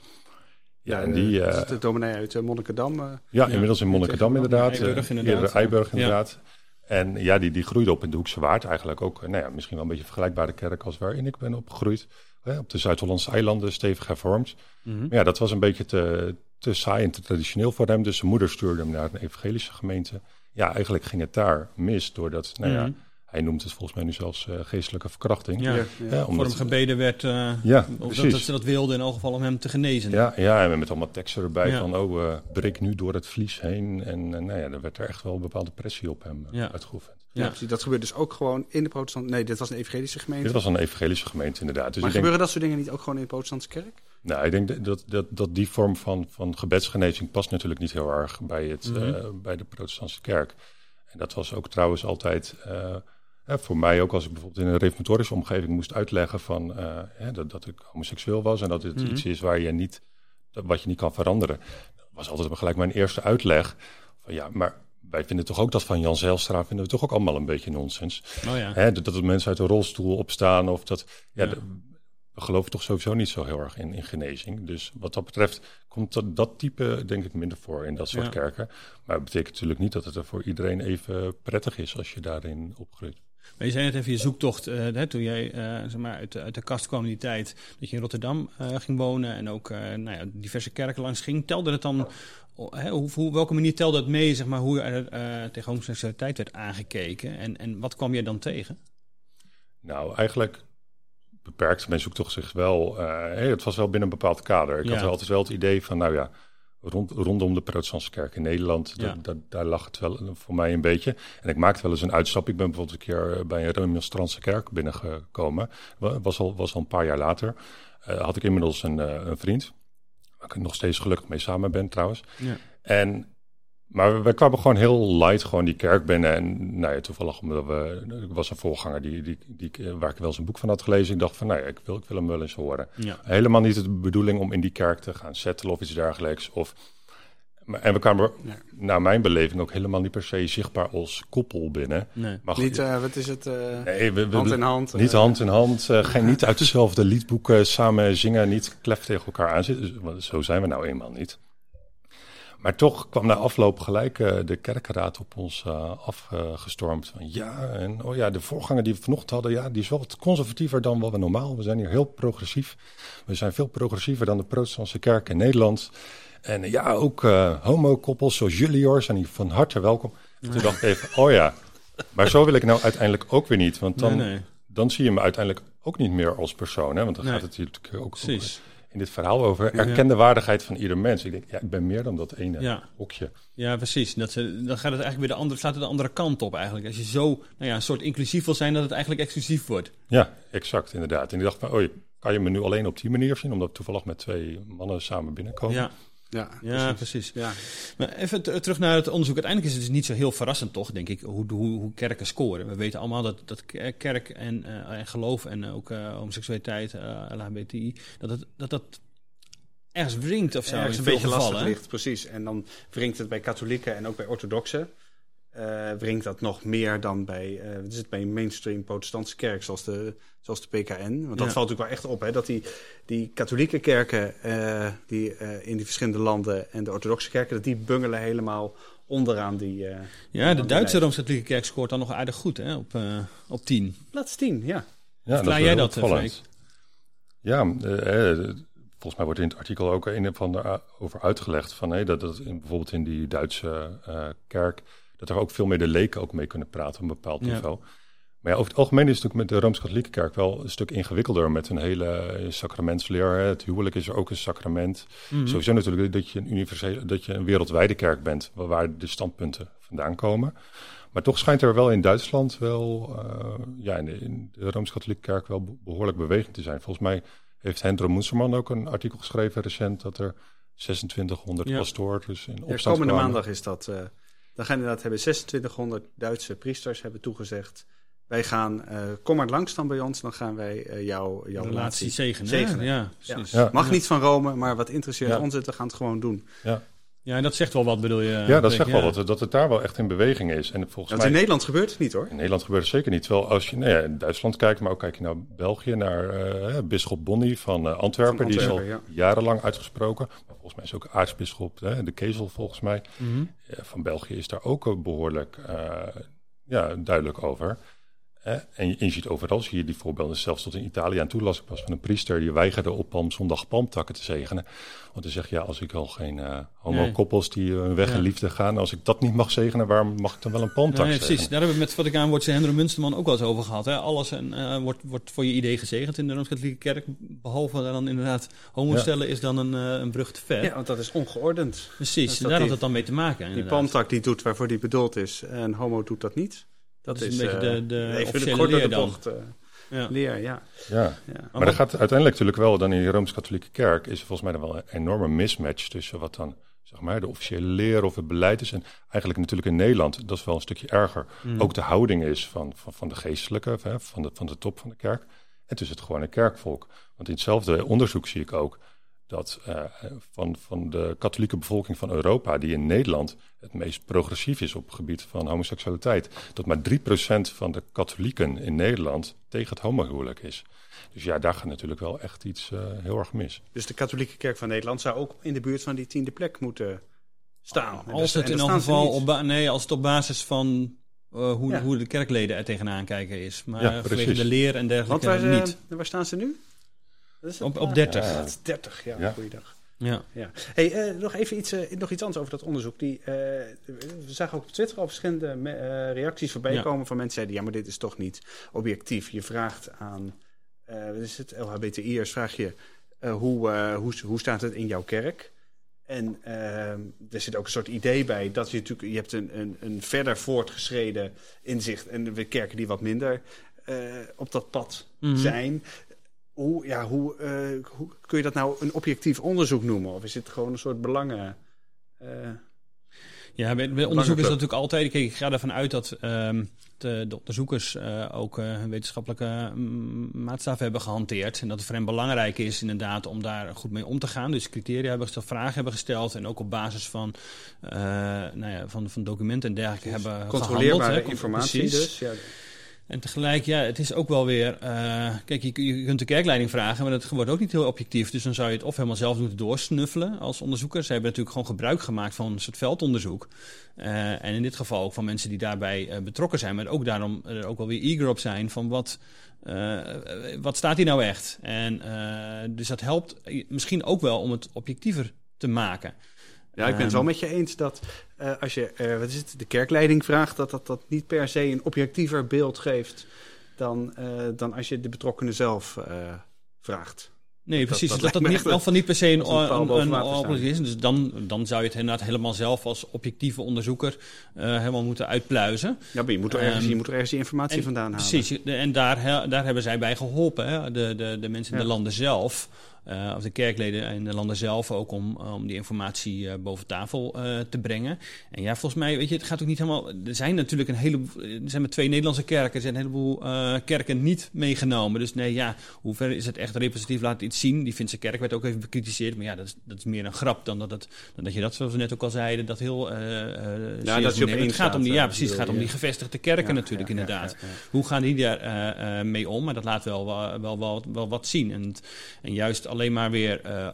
[SPEAKER 4] Ja, en die,
[SPEAKER 3] dat
[SPEAKER 4] eh,
[SPEAKER 3] is de dominee uit Monnikendam. eh.
[SPEAKER 4] ja, inmiddels in Monnikendam inderdaad.
[SPEAKER 5] Eiburg
[SPEAKER 4] eh,
[SPEAKER 5] inderdaad.
[SPEAKER 4] Eiburg
[SPEAKER 5] Ja.
[SPEAKER 4] inderdaad. En ja, die, die groeide op in de Hoekse Waard eigenlijk ook. Nou ja, misschien wel een beetje een vergelijkbare kerk als waarin ik ben opgegroeid. Hè, op de Zuid-Hollandse eilanden, stevig hervormd.
[SPEAKER 5] Mhm.
[SPEAKER 4] Maar ja, dat was een beetje te, te saai en te traditioneel voor hem. Dus zijn moeder stuurde hem naar een evangelische gemeente. Ja, eigenlijk ging het daar mis doordat, nou ja,
[SPEAKER 5] Mhm.
[SPEAKER 4] Hij noemt het volgens mij nu zelfs eh, geestelijke verkrachting.
[SPEAKER 5] Ja.
[SPEAKER 3] Ja,
[SPEAKER 5] Voor hem gebeden werd, eh,
[SPEAKER 4] Ja,
[SPEAKER 5] of dat,
[SPEAKER 4] precies.
[SPEAKER 5] dat ze dat wilden in elk geval om hem te genezen.
[SPEAKER 4] Ja, ja, en met allemaal teksten erbij
[SPEAKER 5] Ja.
[SPEAKER 4] van, oh, eh, breek nu door het vlies heen. En eh, nou ja, er werd er echt wel een bepaalde pressie op hem
[SPEAKER 5] Ja.
[SPEAKER 4] uitgeoefend.
[SPEAKER 3] Ja,
[SPEAKER 5] Ja.
[SPEAKER 3] precies. Dat gebeurt dus ook gewoon in de protestant... Nee, dit was een evangelische gemeente.
[SPEAKER 4] Dit was een evangelische gemeente inderdaad. Dus
[SPEAKER 3] maar
[SPEAKER 4] denk,
[SPEAKER 3] gebeuren dat soort dingen niet ook gewoon in de protestantse kerk?
[SPEAKER 4] nou, ik denk dat, dat, dat die vorm van, van gebedsgenezing past natuurlijk niet heel erg bij, het,
[SPEAKER 5] Mhm.
[SPEAKER 4] eh, bij de protestantse kerk. En dat was ook trouwens altijd... hè, voor mij ook als ik bijvoorbeeld in een reformatorische omgeving moest uitleggen van, eh, hè, dat, dat ik homoseksueel was en dat dit
[SPEAKER 5] Mhm.
[SPEAKER 4] iets is waar je niet, wat je niet kan veranderen. Dat was altijd gelijk mijn eerste uitleg van ja, maar wij vinden toch ook dat van Jan Zijlstra vinden we toch ook allemaal een beetje nonsens.
[SPEAKER 5] Oh ja.
[SPEAKER 4] Hè, dat, dat mensen uit een rolstoel opstaan of dat. Ja,
[SPEAKER 5] Ja.
[SPEAKER 4] de- we geloven toch sowieso niet zo heel erg in, in genezing. Dus wat dat betreft komt dat, dat type denk ik minder voor in dat soort
[SPEAKER 5] Ja.
[SPEAKER 4] kerken. Maar het betekent natuurlijk niet dat het er voor iedereen even prettig is als je daarin opgroeit.
[SPEAKER 5] Maar je zei net even je zoektocht, eh, hè, toen jij eh, zeg maar uit, de, uit de kast kwam in die tijd, dat je in Rotterdam eh, ging wonen en ook nou ja, diverse kerken langs ging. Telde het dan, oh, hè, hoe, hoe, welke manier telde het mee, zeg maar, hoe er eh, tegen homoseksualiteit werd aangekeken en, en wat kwam je dan tegen?
[SPEAKER 4] Nou, eigenlijk beperkt mijn zoektocht zich wel. hey, het was wel binnen een bepaald kader. Ik
[SPEAKER 5] Ja.
[SPEAKER 4] had wel altijd wel het idee van, nou ja, rond, rondom de protestantse kerk in Nederland,
[SPEAKER 5] Ja.
[SPEAKER 4] da- da- daar lag het wel voor mij een beetje. En ik maakte wel eens een uitstap. Ik ben bijvoorbeeld een keer eh, bij een remonstrantse kerk binnengekomen. Wa- Was al, was al een paar jaar later. Eh, had ik inmiddels een, eh, een vriend, waar ik nog steeds gelukkig mee samen ben trouwens.
[SPEAKER 5] Ja.
[SPEAKER 4] En, maar we kwamen gewoon heel light gewoon die kerk binnen. En nou ja, toevallig omdat we, er was een voorganger die, die, die, waar ik wel eens een boek van had gelezen. Ik dacht van, nou ja, ik wil, ik wil hem wel eens horen.
[SPEAKER 5] Ja.
[SPEAKER 4] Helemaal niet de bedoeling om in die kerk te gaan settelen of iets dergelijks. Of, maar, en we kwamen, naar mijn beleving, ook helemaal niet per se zichtbaar als koppel binnen.
[SPEAKER 5] Nee.
[SPEAKER 4] Maar
[SPEAKER 3] Niet, eh, wat is het? eh,
[SPEAKER 4] nee, we, we-
[SPEAKER 3] hand in hand.
[SPEAKER 4] niet
[SPEAKER 3] eh,
[SPEAKER 4] hand in hand, eh, geen, niet uit dezelfde liedboeken samen zingen, niet klef tegen elkaar aanzitten. Dus, want zo zijn we nou eenmaal niet. Maar toch kwam na afloop gelijk eh, de kerkenraad op ons eh, afgestormd. Van ja, en oh ja, de voorganger die we vanochtend hadden, ja, die is wel wat conservatiever dan wat we normaal. We zijn hier heel progressief. We zijn veel progressiever dan de protestantse kerk in Nederland. En eh, ja, ook homokoppels zoals jullie hoor, zijn hier van harte welkom. Toen dacht ik even, oh ja, maar zo wil ik nou uiteindelijk ook weer niet. Want dan,
[SPEAKER 5] nee, nee.
[SPEAKER 4] dan zie je me uiteindelijk ook niet meer als persoon. Hè? Want dan
[SPEAKER 5] Nee.
[SPEAKER 4] gaat het natuurlijk ook
[SPEAKER 5] Precies.
[SPEAKER 4] In dit verhaal over erkende waardigheid van ieder mens. Ik denk, ja, ik ben meer dan dat ene
[SPEAKER 5] Ja.
[SPEAKER 4] hokje.
[SPEAKER 5] Ja, precies. Dat ze, dan gaat het eigenlijk weer de andere, slaat het de andere kant op eigenlijk. Als je zo nou ja, een soort inclusief wil zijn, dat het eigenlijk exclusief wordt.
[SPEAKER 4] Ja, exact, inderdaad. En ik dacht van, oh, kan je me nu alleen op die manier zien? Omdat we toevallig met twee mannen samen binnenkomen.
[SPEAKER 5] Ja,
[SPEAKER 3] Ja,
[SPEAKER 5] ja
[SPEAKER 3] precies. Ja.
[SPEAKER 5] Maar even terug naar het onderzoek. Uiteindelijk is het dus niet zo heel verrassend, toch, denk ik, hoe, hoe, hoe kerken scoren. We weten allemaal dat, dat ke- kerk en, eh, en geloof en ook eh, homoseksualiteit, eh LHBTI, dat, het, dat dat ergens wringt of zo.
[SPEAKER 3] Ergens
[SPEAKER 5] in
[SPEAKER 3] een beetje lastig
[SPEAKER 5] gevallen,
[SPEAKER 3] ligt, precies. En dan wringt het bij katholieken en ook bij orthodoxen. Eh wringt dat nog meer dan bij, eh wat is het, bij een mainstream protestantse kerk zoals de, zoals de PKN. Want dat
[SPEAKER 5] Ja.
[SPEAKER 3] valt natuurlijk wel echt op, hè, dat die, die katholieke kerken eh, die, eh, in die verschillende landen en de orthodoxe kerken, dat die bungelen helemaal onderaan die... eh
[SPEAKER 5] Ja, de Duitse. Rooms-Katholieke Kerk scoort dan nog aardig goed, hè, op, eh, op 10.
[SPEAKER 3] Plaats 10, ja.
[SPEAKER 4] Ja,
[SPEAKER 5] Verklaar jij dat, eh,
[SPEAKER 4] opvallend. Ja, eh, eh, volgens mij wordt in het artikel ook een of ander over uitgelegd. Van, hé, dat, dat in, bijvoorbeeld in die Duitse eh, kerk, dat er ook veel meer de leken ook mee kunnen praten op een bepaald
[SPEAKER 5] Ja.
[SPEAKER 4] niveau. Maar ja, over het algemeen is het natuurlijk met de Rooms-Katholieke kerk wel een stuk ingewikkelder met een hele eh, sacramentsleer. Hè. Het huwelijk is er ook een sacrament.
[SPEAKER 5] Mhm.
[SPEAKER 4] Sowieso natuurlijk dat je een universele, dat je een wereldwijde kerk bent, waar- de standpunten vandaan komen. Maar toch schijnt er wel in Duitsland wel, eh, ja, in de, in de Rooms-Katholieke kerk wel be- behoorlijk beweging te zijn. Volgens mij heeft Hendro Moenserman ook een artikel geschreven recent dat er 2600
[SPEAKER 5] Ja.
[SPEAKER 4] pastoors dus in
[SPEAKER 3] Ja,
[SPEAKER 4] opstand
[SPEAKER 3] komende
[SPEAKER 4] kwamen.
[SPEAKER 3] maandag is dat. eh dan gaan inderdaad hebben 2600 Duitse priesters hebben toegezegd. Wij gaan, eh, kom maar langs dan bij ons, dan gaan wij eh, jou, jouw
[SPEAKER 5] relatie
[SPEAKER 3] relatie
[SPEAKER 5] zegenen.
[SPEAKER 3] zegenen.
[SPEAKER 5] Ja,
[SPEAKER 3] Ja.
[SPEAKER 5] precies.
[SPEAKER 4] Ja.
[SPEAKER 3] Mag niet van Rome, maar wat interesseert
[SPEAKER 4] Ja.
[SPEAKER 3] ons het, we gaan het gewoon doen.
[SPEAKER 5] Ja, en dat zegt wel wat, bedoel je?
[SPEAKER 4] Ja, dat zegt wel wat, dat het daar wel echt in beweging is. En volgens
[SPEAKER 3] Dat
[SPEAKER 4] mij...
[SPEAKER 3] in Nederland gebeurt het niet hoor.
[SPEAKER 4] In Nederland gebeurt het zeker niet. Terwijl als je nou ja, in Duitsland kijkt, maar ook kijk je naar België, naar eh bisschop Bonny van eh, Antwerpen. Die is al jarenlang uitgesproken. Maar volgens mij is ook aartsbisschop, hè, de Kezel volgens mij,
[SPEAKER 5] Mhm.
[SPEAKER 4] eh, van België is daar ook eh, behoorlijk eh, ja, duidelijk over. En je, en je ziet overal, zie je die voorbeelden, zelfs tot in Italië aan toe las ik pas van een priester die weigerde op palmzondag palmtakken te zegenen. Want hij zegt, ja, als ik al geen eh homo-koppels die eh, hun weg
[SPEAKER 5] Ja.
[SPEAKER 4] in liefde gaan, als ik dat niet mag zegenen, waarom mag ik dan wel een palmtak
[SPEAKER 5] Nee,
[SPEAKER 4] zegenen?
[SPEAKER 5] precies. Daar hebben we met Vaticaan wordt Hendro Munsterman ook wel eens over gehad. Hè? Alles en, eh, wordt, wordt voor je idee gezegend in de Rooms-Katholieke Kerk. Behalve dan inderdaad homostellen is dan een, een brug te ver.
[SPEAKER 3] Ja, want dat is ongeordend.
[SPEAKER 5] Precies,
[SPEAKER 3] Dus
[SPEAKER 5] daar had
[SPEAKER 3] die-
[SPEAKER 5] het dan mee te maken.
[SPEAKER 3] Die palmtak die doet waarvoor die bedoeld is en homo doet dat niet.
[SPEAKER 5] Dat is een beetje de-
[SPEAKER 3] eh,
[SPEAKER 5] de
[SPEAKER 3] even
[SPEAKER 5] officiële
[SPEAKER 3] de
[SPEAKER 5] dan.
[SPEAKER 3] bocht, eh,
[SPEAKER 5] Ja.
[SPEAKER 3] leer, ja.
[SPEAKER 4] Ja.
[SPEAKER 3] ja.
[SPEAKER 4] Maar er gaat uiteindelijk natuurlijk wel, dan in de Rooms-Katholieke Kerk, is er volgens mij dan wel een enorme mismatch tussen wat dan, zeg maar, de officiële leer of het beleid is. En eigenlijk natuurlijk in Nederland, dat is wel een stukje erger,
[SPEAKER 5] Mm.
[SPEAKER 4] ook de houding is van, van, van de geestelijke, hè, van, de, van de top van de kerk. En tussen het gewone kerkvolk. Want in hetzelfde onderzoek zie ik ook dat eh, van, van de katholieke bevolking van Europa, die in Nederland het meest progressief is op het gebied van homoseksualiteit, dat maar 3% van de katholieken in Nederland tegen het homohuwelijk is. Dus ja, daar gaat natuurlijk wel echt iets eh, heel erg mis.
[SPEAKER 3] Dus de katholieke kerk van Nederland zou ook in de buurt van die tiende plek moeten staan. En
[SPEAKER 5] Als
[SPEAKER 3] dus-
[SPEAKER 5] het in elk geval op, nee, als het op basis van eh, hoe,
[SPEAKER 3] Ja.
[SPEAKER 5] hoe de kerkleden er tegenaan kijken is. Maar
[SPEAKER 4] Ja,
[SPEAKER 5] vanwege de leer en
[SPEAKER 3] Want
[SPEAKER 5] dergelijke
[SPEAKER 3] waar,
[SPEAKER 5] niet.
[SPEAKER 3] waar staan ze nu? Is
[SPEAKER 5] Op, op
[SPEAKER 3] eh,
[SPEAKER 5] 30.
[SPEAKER 4] Ja.
[SPEAKER 3] Dat is 30, ja.
[SPEAKER 4] Ja.
[SPEAKER 3] Goeiedag.
[SPEAKER 5] Ja.
[SPEAKER 3] Ja. Hey, eh, nog even iets, eh, nog iets anders over dat onderzoek. Die, eh, we zagen ook op Twitter al verschillende me- eh, reacties voorbij
[SPEAKER 5] Ja.
[SPEAKER 3] komen van mensen die zeiden: ja, maar dit is toch niet objectief. Je vraagt aan, eh wat is het, LHBTI'ers, vraag je eh, hoe, eh, hoe, hoe staat het in jouw kerk? En er zit ook een soort idee bij dat je natuurlijk, je hebt een, een, een verder voortgeschreden inzicht en de kerken die wat minder eh, op dat pad
[SPEAKER 5] Mhm.
[SPEAKER 3] zijn. Hoe, ja, hoe, eh, hoe kun je dat nou een objectief onderzoek noemen? Of is het gewoon een soort belangen? eh,
[SPEAKER 5] Ja, bij, bij onderzoek is dat natuurlijk altijd. Kijk, ik ga ervan uit dat ehm, de, de onderzoekers eh, ook hun wetenschappelijke mm, maatstaven hebben gehanteerd. En dat het voor hen belangrijk is inderdaad om daar goed mee om te gaan. Dus criteria hebben gesteld, vragen hebben gesteld. En ook op basis van, nou ja, van, van documenten en dergelijke hebben gehandeld.
[SPEAKER 3] controleerbare informatie
[SPEAKER 5] Precies.
[SPEAKER 3] dus. Ja.
[SPEAKER 5] En tegelijk, ja, het is ook wel weer. eh, kijk, je, je kunt de kerkleiding vragen, maar dat wordt ook niet heel objectief. Dus dan zou je het of helemaal zelf moeten doorsnuffelen als onderzoeker. Ze hebben natuurlijk gewoon gebruik gemaakt van een soort veldonderzoek. Eh, en in dit geval ook van mensen die daarbij eh, betrokken zijn, maar ook daarom er ook wel weer eager op zijn van wat. wat staat hier nou echt? En dus dat helpt misschien ook wel om het objectiever te maken.
[SPEAKER 3] Ja, ik ben het wel met je eens dat eh, als je eh, wat is het, de kerkleiding vraagt, dat, dat dat niet per se een objectiever beeld geeft dan, eh, dan als je de betrokkenen zelf vraagt.
[SPEAKER 5] Nee,
[SPEAKER 3] Dat-
[SPEAKER 5] precies.
[SPEAKER 3] dat
[SPEAKER 5] Dat, niet, van niet per se een,
[SPEAKER 3] een
[SPEAKER 5] is. Dus dan, dan zou je het inderdaad helemaal zelf als objectieve onderzoeker helemaal moeten uitpluizen.
[SPEAKER 3] Ja, maar je moet er ergens,
[SPEAKER 5] Ehm,
[SPEAKER 3] je moet er ergens die informatie
[SPEAKER 5] en-
[SPEAKER 3] vandaan halen.
[SPEAKER 5] Precies, en daar, daar hebben zij bij geholpen. Hè? De, de, de mensen in
[SPEAKER 3] Ja.
[SPEAKER 5] de landen zelf, of de kerkleden in de landen zelf, ook om, om die informatie eh, boven tafel eh, te brengen. En ja, volgens mij, weet je, het gaat ook niet helemaal. Er zijn natuurlijk een heleboel. Er zijn maar twee Nederlandse kerken, er zijn een heleboel eh, kerken niet meegenomen. Dus nee, ja, hoe ver is het echt representatief? Laat het iets zien. Die Finse kerk werd ook even bekritiseerd. Maar ja, dat is, dat is meer een grap dan dat, het, dan dat je dat, zoals we net ook al zeiden, dat heel. eh eh, serieus
[SPEAKER 3] dat je
[SPEAKER 5] Het gaat om die, ja,
[SPEAKER 3] eh,
[SPEAKER 5] precies. Het gaat om die gevestigde kerken
[SPEAKER 3] Ja,
[SPEAKER 5] natuurlijk,
[SPEAKER 3] ja, ja,
[SPEAKER 5] inderdaad.
[SPEAKER 3] ja, ja.
[SPEAKER 5] Hoe gaan die daar eh, eh, mee om? Maar dat laat wel, wel, wel, wel, wel wat zien. En, en juist alleen maar weer eh, eh,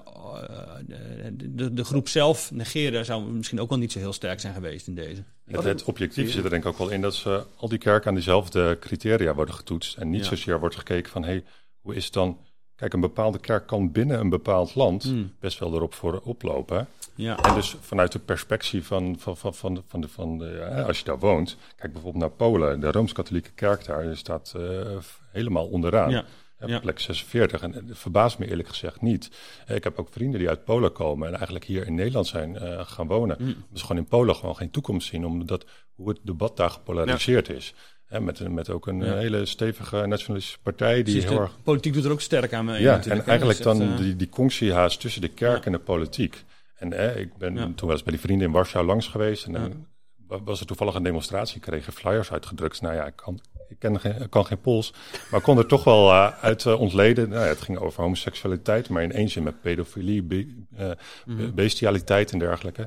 [SPEAKER 5] de, de, groep zelf negeren zou misschien ook wel niet zo heel sterk zijn geweest in deze.
[SPEAKER 4] Het, het objectief zit er denk ik ook wel in dat ze al die kerken aan diezelfde criteria worden getoetst. En niet
[SPEAKER 5] Ja.
[SPEAKER 4] zozeer wordt gekeken van, hey, hoe is het dan... Kijk, een bepaalde kerk kan binnen een bepaald land
[SPEAKER 5] Hmm.
[SPEAKER 4] best wel erop voor oplopen. hè.
[SPEAKER 5] Ja,
[SPEAKER 4] En dus vanuit de perspectie van, van, van, van, de- van, de, van de, ja, als je daar woont, kijk bijvoorbeeld naar Polen, de Rooms-Katholieke kerk daar, staat eh, helemaal onderaan.
[SPEAKER 5] ja, Ja.
[SPEAKER 4] Plek 46. En het verbaast me eerlijk gezegd niet. Eh, Ik heb ook vrienden die uit Polen komen en eigenlijk hier in Nederland zijn eh, gaan wonen.
[SPEAKER 5] Mm.
[SPEAKER 4] Dus gewoon in Polen gewoon geen toekomst zien, omdat hoe het debat daar gepolariseerd is. Hè, met, een- met ook een
[SPEAKER 5] Ja.
[SPEAKER 4] eh, hele stevige nationalistische partij die
[SPEAKER 5] precies.
[SPEAKER 4] heel erg
[SPEAKER 5] politiek doet er ook sterk aan mee.
[SPEAKER 4] ja,
[SPEAKER 5] natuurlijk,
[SPEAKER 4] en eigenlijk dan
[SPEAKER 5] eh,
[SPEAKER 4] die, die conciehaas tussen de kerk en de politiek. En eh, ik ben toen wel eens bij die vrienden in Warschau langs geweest. En was er toevallig een demonstratie, kregen flyers uitgedrukt. Nou ja, ik kan, ik ken geen, ik kan geen Pools, maar ik kon er toch wel eh, uit eh, ontleden. Nou ja, het ging over homoseksualiteit, maar in één zin met pedofilie, be- eh,
[SPEAKER 5] Mhm.
[SPEAKER 4] bestialiteit en dergelijke.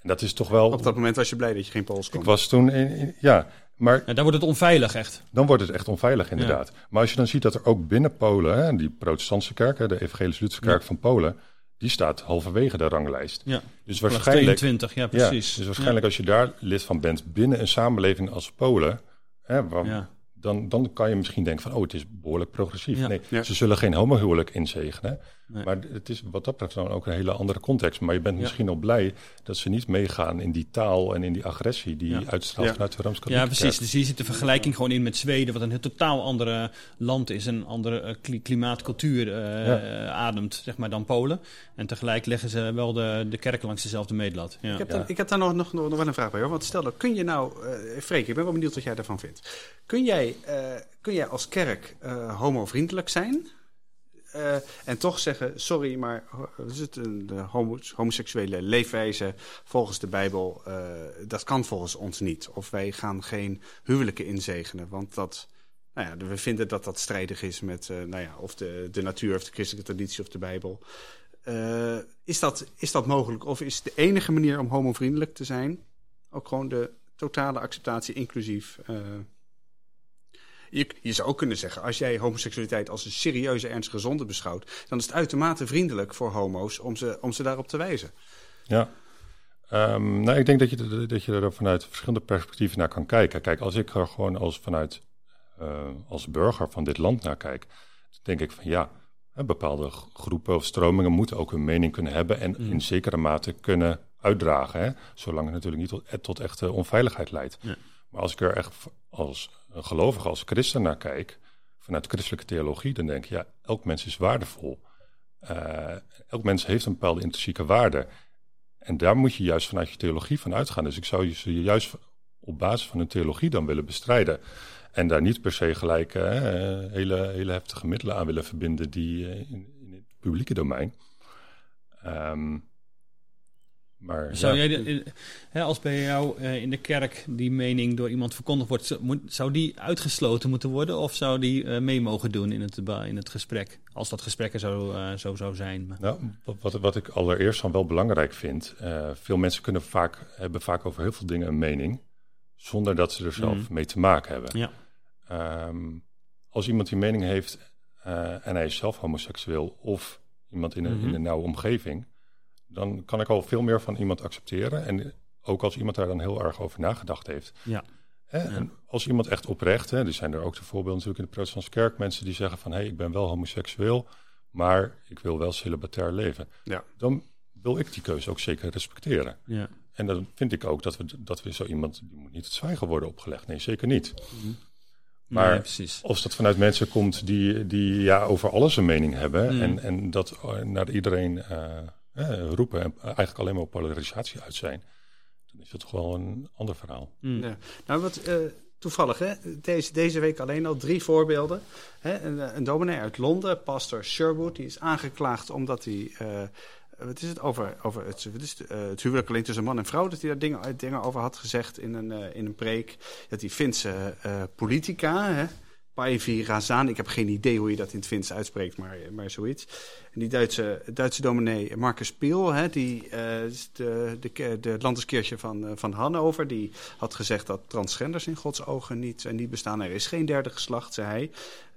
[SPEAKER 4] En dat is toch wel...
[SPEAKER 3] Op dat moment was je blij dat je geen Pools kon.
[SPEAKER 4] ik was toen, in, in- ja, maar
[SPEAKER 5] ja, daar wordt het onveilig echt.
[SPEAKER 4] dan wordt het echt onveilig, inderdaad. Maar als je dan ziet dat er ook binnen Polen, hè, die protestantse kerk, hè, de evangelische kerk
[SPEAKER 5] Ja.
[SPEAKER 4] van Polen, die staat halverwege de ranglijst.
[SPEAKER 5] Ja,
[SPEAKER 4] Dus waarschijnlijk,
[SPEAKER 5] 22, ja
[SPEAKER 4] ja,
[SPEAKER 5] precies.
[SPEAKER 4] dus waarschijnlijk als je daar lid van bent binnen een samenleving als Polen, hè, waar-
[SPEAKER 5] Ja. Ja.
[SPEAKER 4] Dan, dan kan je misschien denken van, oh, het is behoorlijk progressief.
[SPEAKER 5] Ja.
[SPEAKER 4] Nee,
[SPEAKER 3] Ja.
[SPEAKER 4] ze zullen geen homohuwelijk inzegenen.
[SPEAKER 5] Nee.
[SPEAKER 4] Maar het is wat dat betreft dan ook een hele andere context. Maar je bent
[SPEAKER 5] Ja.
[SPEAKER 4] misschien al blij dat ze niet meegaan in die taal en in die agressie die
[SPEAKER 5] Ja.
[SPEAKER 4] uitstraalt
[SPEAKER 3] Ja.
[SPEAKER 4] vanuit de Rooms-Katholieke
[SPEAKER 5] Ja, precies.
[SPEAKER 4] Kerk.
[SPEAKER 5] Dus hier zit de vergelijking gewoon in met Zweden, wat een heel totaal andere land is, een andere eh, kli- klimaat, cultuur eh,
[SPEAKER 4] Ja.
[SPEAKER 5] eh, ademt, zeg maar, dan Polen. En tegelijk leggen ze wel de, de kerken langs dezelfde meetlat. Ja.
[SPEAKER 3] Ik heb, ik heb daar nog, nog, nog wel een vraag bij hoor. Want stel dat, kun je nou, eh Freek, ik ben wel benieuwd wat jij daarvan vindt. Kun jij, eh, kun jij als kerk eh homovriendelijk zijn? Eh, en toch zeggen, sorry, maar is het, de homo, homoseksuele leefwijze volgens de Bijbel, eh, dat kan volgens ons niet. Of wij gaan geen huwelijken inzegenen, want dat, nou ja, we vinden dat dat strijdig is met eh, nou ja, of de, de natuur of de christelijke traditie of de Bijbel. Is, dat, is dat mogelijk? Of is de enige manier om homovriendelijk te zijn ook gewoon de totale acceptatie, inclusief. Je, je zou ook kunnen zeggen, als jij homoseksualiteit als een serieuze, ernstige zonde beschouwt, dan is het uitermate vriendelijk voor homo's om ze, om ze daarop te wijzen.
[SPEAKER 4] Ja. Ehm, nou, ik denk dat je, dat je er vanuit verschillende perspectieven naar kan kijken. Kijk, als ik er gewoon als vanuit eh, als burger van dit land naar kijk, denk ik van ja, bepaalde groepen of stromingen moeten ook hun mening kunnen hebben en in zekere mate kunnen uitdragen. Hè, zolang het natuurlijk niet tot, eh, tot echte onveiligheid leidt.
[SPEAKER 5] Ja.
[SPEAKER 4] Maar als ik er echt als gelovige, als christen naar kijk, vanuit christelijke theologie, dan denk ik, ja, elk mens is waardevol. Eh, elk mens heeft een bepaalde intrinsieke waarde. En daar moet je juist vanuit je theologie van uitgaan. Dus ik zou je juist op basis van hun theologie dan willen bestrijden. En daar niet per se gelijk eh, hele, hele heftige middelen aan willen verbinden die eh, in, in het publieke domein. Ehm, maar
[SPEAKER 5] Zou
[SPEAKER 4] ja,
[SPEAKER 5] jij, de- eh, als bij jou eh, in de kerk die mening door iemand verkondigd wordt, zou- moet- zou die uitgesloten moeten worden of zou die eh, mee mogen doen in het, deba- in het gesprek? Als dat gesprek er zo, eh, zo zou zijn.
[SPEAKER 4] Nou, wat- wat, ik allereerst dan wel belangrijk vind, eh, veel mensen kunnen vaak, hebben vaak over heel veel dingen een mening, zonder dat ze er zelf
[SPEAKER 5] Mhm.
[SPEAKER 4] mee te maken hebben.
[SPEAKER 5] Ja.
[SPEAKER 4] Ehm, als iemand die mening heeft eh, en hij is zelf homoseksueel of iemand in een,
[SPEAKER 5] Mhm.
[SPEAKER 4] in een nauwe omgeving, dan kan ik al veel meer van iemand accepteren. En ook als iemand daar dan heel erg over nagedacht heeft.
[SPEAKER 5] Ja.
[SPEAKER 4] Hè, en als iemand echt oprecht, hè, er zijn er ook de voorbeelden natuurlijk in de protestantse kerk, mensen die zeggen van hé, hey, ik ben wel homoseksueel, maar ik wil wel celibatair leven.
[SPEAKER 3] Ja.
[SPEAKER 4] Dan wil ik die keuze ook zeker respecteren.
[SPEAKER 5] Ja.
[SPEAKER 4] En dan vind ik ook dat we, dat we zo iemand, die moet niet het zwijgen worden opgelegd. Nee, zeker niet. Maar-
[SPEAKER 5] Nee, precies.
[SPEAKER 4] Als dat vanuit mensen komt die, die ja, over alles een mening hebben
[SPEAKER 5] Mm.
[SPEAKER 4] en, en dat eh, naar iedereen eh, eh, roepen en eigenlijk alleen maar op polarisatie uit zijn, dan is het toch wel een ander verhaal.
[SPEAKER 5] Mm.
[SPEAKER 3] Ja. Nou, wat eh, toevallig, hè? Deze, deze week alleen al drie voorbeelden. Hè? Een, eh, een dominee uit Londen, pastor Sherwood, die is aangeklaagd omdat hij. eh, wat is het over, over het, wat is het, eh, het huwelijk alleen tussen man en vrouw? Dat hij daar dingen, dingen over had gezegd in een, eh, in een preek. Dat die Finse eh, politica, hè, Päivi Razan, ik heb geen idee hoe je dat in het Fins uitspreekt, maar, maar zoiets. En die Duitse, Duitse dominee Marcus Piel, hè, die eh, de, de, de Landeskirche van, eh, van Hannover, die had gezegd dat transgenders in Gods ogen niet, eh, niet bestaan. Er is geen derde geslacht, zei hij.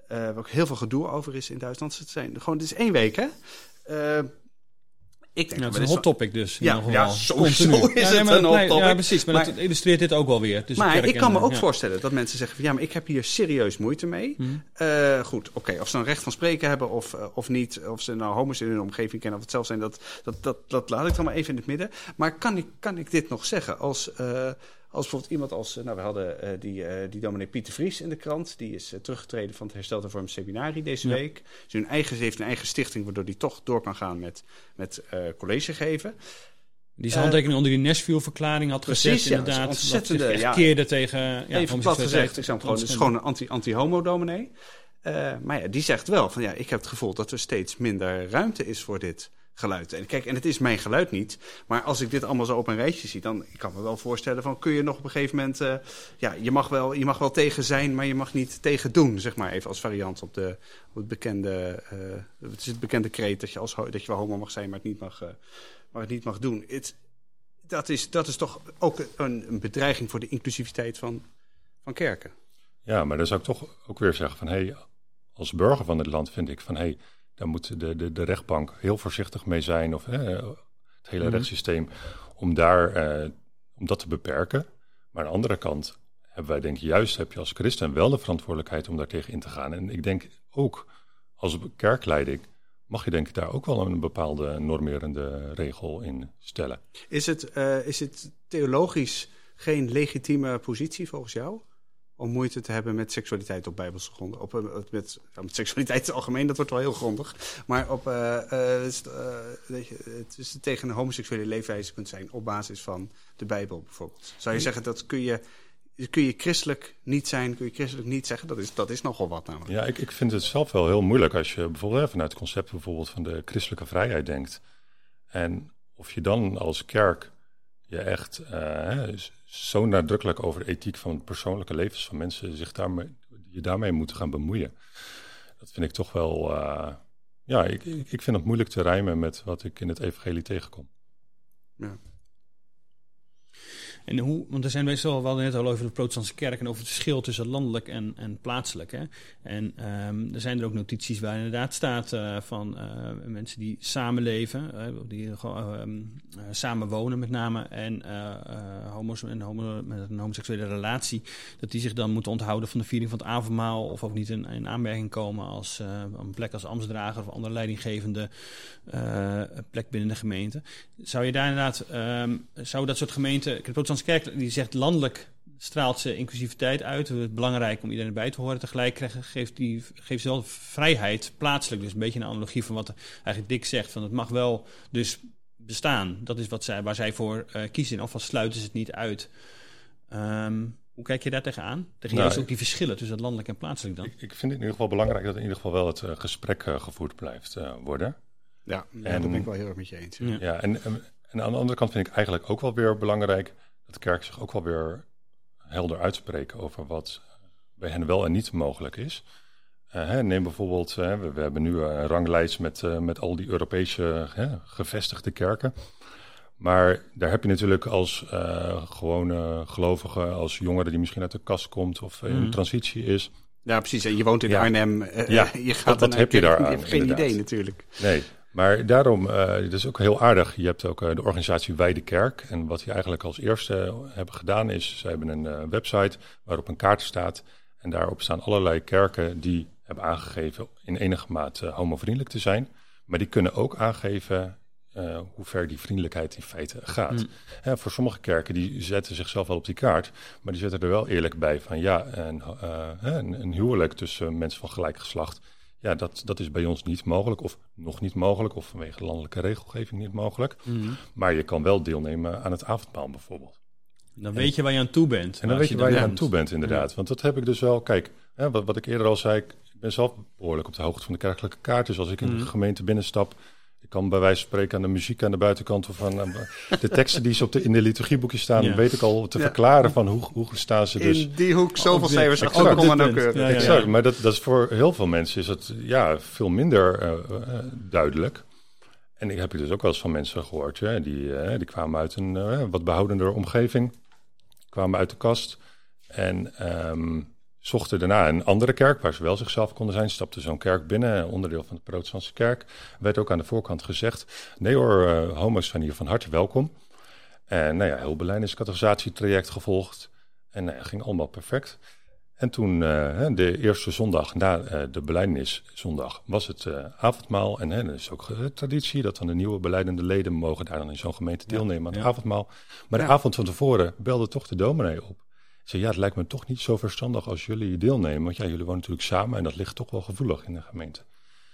[SPEAKER 3] Eh, waar ook heel veel gedoe over is in Duitsland. Het, zijn, gewoon, het is één week, hè? Ik denk
[SPEAKER 5] Ja, het is een hot topic dus.
[SPEAKER 3] Ja, ja, sowieso
[SPEAKER 5] Continu.
[SPEAKER 3] is
[SPEAKER 5] Ja,
[SPEAKER 3] het
[SPEAKER 5] nee,
[SPEAKER 3] een hot topic.
[SPEAKER 5] Ja, precies. Maar,
[SPEAKER 3] Maar-
[SPEAKER 5] dat illustreert dit ook wel weer. Dus
[SPEAKER 3] maar ik kan me ook
[SPEAKER 5] ja.
[SPEAKER 3] voorstellen dat mensen zeggen: van, ja, maar ik heb hier serieus moeite mee.
[SPEAKER 5] Mhm.
[SPEAKER 3] Eh, goed, oké, of ze een recht van spreken hebben of, eh, of niet, of ze nou homo's in hun omgeving kennen of het zelf zijn, dat, dat, dat, dat laat ik dan maar even in het midden. Maar kan ik, kan ik dit nog zeggen? Als, eh, als bijvoorbeeld iemand als, eh, nou, we hadden eh, die, eh, die dominee Pieter Vries in de krant, die is teruggetreden van het Hersteld en Vorm Seminarie deze
[SPEAKER 5] Ja.
[SPEAKER 3] week. Dus hun eigen, ze heeft een eigen stichting, waardoor die toch door kan gaan met, met college geven.
[SPEAKER 5] Die zijn handtekening onder die Nashville-verklaring had
[SPEAKER 3] precies,
[SPEAKER 5] gezet,
[SPEAKER 3] ja,
[SPEAKER 5] inderdaad.
[SPEAKER 3] ontzettende,
[SPEAKER 5] dat
[SPEAKER 3] ja.
[SPEAKER 5] keerde tegen ja,
[SPEAKER 3] Even plat gezegd, ik zou gewoon, het is gewoon een anti- anti-homo-dominee. Maar ja, die zegt wel van ja, ik heb het gevoel dat er steeds minder ruimte is voor dit geluid. En kijk, en het is mijn geluid niet. Maar als ik dit allemaal zo op een rijtje zie, dan ik kan me wel voorstellen van kun je nog op een gegeven moment, eh, ja, je mag, wel, je mag wel tegen zijn, maar je mag niet tegen doen, zeg maar even als variant op, de, op het bekende, eh, het is het bekende kreet dat je, als, dat je wel homo mag zijn, maar het niet mag, eh, maar het niet mag doen. Het, dat, is, dat is toch ook een, een bedreiging voor de inclusiviteit van, van kerken.
[SPEAKER 4] Ja, maar dan zou ik toch ook weer zeggen van hé, hey, als burger van het land vind ik van hé, hey, daar moet de, de, de rechtbank heel voorzichtig mee zijn, of hè, het hele
[SPEAKER 5] Mhm.
[SPEAKER 4] rechtssysteem, om daar eh, om dat te beperken. Maar aan de andere kant hebben wij denk ik juist, heb je als christen wel de verantwoordelijkheid om daar tegen in te gaan. En ik denk ook als kerkleiding mag je denk ik daar ook wel een bepaalde normerende regel in stellen.
[SPEAKER 3] Is het, eh, is het theologisch geen legitieme positie volgens jou? Om moeite te hebben met seksualiteit op bijbelse gronden. Op, eh, met, ja, met seksualiteit in het algemeen, dat wordt wel heel grondig. Maar op, eh, eh, weet je, het is tegen een homoseksuele leefwijze kunt zijn op basis van de Bijbel bijvoorbeeld. Zou je zeggen dat kun je, kun je christelijk niet zijn, kun je christelijk niet zeggen? Dat is, dat is nogal wat namelijk.
[SPEAKER 4] Ja, ik, ik vind het zelf wel heel moeilijk als je bijvoorbeeld hè, vanuit het concept bijvoorbeeld van de christelijke vrijheid denkt. En of je dan als kerk je echt eh, zo nadrukkelijk over ethiek van persoonlijke levens van mensen zich daarmee, je daarmee moet gaan bemoeien. Dat vind ik toch wel, eh, ja, ik, ik vind het moeilijk te rijmen met wat ik in het evangelie tegenkom.
[SPEAKER 5] En hoe, want er zijn best wel, net al over de protestantse kerk en over het verschil tussen landelijk en, en plaatselijk. Hè? En ehm, er zijn er ook notities waar inderdaad staat uh, van uh, mensen die samenleven, uh, die ehm, samen wonen met name, en homo's en homo, met een homoseksuele relatie, dat die zich dan moeten onthouden van de viering van het avondmaal of ook niet in, in aanmerking komen als een plek als ambtsdrager of andere leidinggevende plek binnen de gemeente. Zou je daar inderdaad, um, zou dat soort gemeenten, de kerk die zegt landelijk straalt ze inclusiviteit uit. Het is belangrijk om iedereen erbij te horen. Tegelijk geeft, die, geeft ze wel vrijheid plaatselijk. Dus een beetje een analogie van wat eigenlijk Dick zegt. Van het mag wel dus bestaan. Dat is wat zij, waar zij voor uh, kiezen. Of sluiten ze het niet uit. Um, hoe kijk je daar tegenaan? Tegen nou, ook die verschillen tussen het landelijk en plaatselijk dan?
[SPEAKER 4] Ik, ik, vind het in ieder geval belangrijk dat in ieder geval wel het uh, gesprek uh, gevoerd blijft worden.
[SPEAKER 3] Ja, en, daar ben ik wel heel erg met je eens.
[SPEAKER 4] Ja, ja en, en, en, aan de andere kant vind ik eigenlijk ook wel weer belangrijk dat de kerk zich ook wel weer helder uitspreken over wat bij hen wel en niet mogelijk is. Uh, neem bijvoorbeeld, we, we, hebben nu een ranglijst met, uh, met al die Europese gevestigde kerken. Maar daar heb je natuurlijk als uh, gewone gelovige, als jongere die misschien uit de kast komt of in mm. transitie is.
[SPEAKER 3] Ja, precies. En je woont in ja. Arnhem. ja, je gaat
[SPEAKER 4] wat, wat heb je daar aan? Je
[SPEAKER 3] hebt geen idee natuurlijk.
[SPEAKER 4] Nee, maar daarom, uh, het is ook heel aardig. Je hebt ook uh, de organisatie Wijde Kerk. En wat die eigenlijk als eerste hebben gedaan is, ze hebben een uh, website waarop een kaart staat. En daarop staan allerlei kerken die hebben aangegeven in enige mate homovriendelijk te zijn. Maar die kunnen ook aangeven hoe ver die vriendelijkheid in feite gaat. Mm. voor sommige kerken die zetten zichzelf wel op die kaart, maar die zetten er wel eerlijk bij van ja, een huwelijk tussen mensen van gelijk geslacht ja, dat, dat is bij ons niet mogelijk, of nog niet mogelijk, of vanwege landelijke regelgeving niet mogelijk. Mhm. Maar je kan wel deelnemen aan het avondmaal bijvoorbeeld.
[SPEAKER 5] Dan weet je waar je aan toe bent.
[SPEAKER 4] En dan weet je waar je aan toe bent, inderdaad. Want dat heb ik dus wel. Kijk, hè, wat, wat ik eerder al zei, ik ben zelf behoorlijk op de hoogte van de kerkelijke kaart. Dus als ik in de mhm. gemeente binnenstap, ik kan bij wijze van spreken aan de muziek aan de buitenkant of aan de teksten die ze op de, in de liturgieboekjes staan, weet ik al te verklaren van hoe, hoe staan ze dus.
[SPEAKER 3] In die hoek zoveel cijfers achter komen nauwkeurig.
[SPEAKER 4] Ja, exact, maar dat, dat is voor heel veel mensen is het ja, veel minder uh, uh, duidelijk. En ik heb dus ook wel eens van mensen gehoord, hè, die, uh, die kwamen uit een wat behoudender omgeving, kwamen uit de kast en um, zochten daarna een andere kerk waar ze wel zichzelf konden zijn. Stapte zo'n kerk binnen, onderdeel van de protestantse kerk. Werd ook aan de voorkant gezegd, nee hoor, uh, homo's zijn hier van harte welkom. En nou ja, heel Berlijn is categorisatie-traject gevolgd. En nou ja, ging allemaal perfect. En toen, uh, de eerste zondag na uh, de beleidenishondag, was het uh, avondmaal. En dat is ook traditie dat dan de nieuwe beleidende leden mogen daar dan in zo'n gemeente deelnemen aan het avondmaal. Maar de avond van tevoren belde toch de dominee op zei, ja, het lijkt me toch niet zo verstandig als jullie deelnemen. Want ja, jullie wonen natuurlijk samen en dat ligt toch wel gevoelig in de gemeente.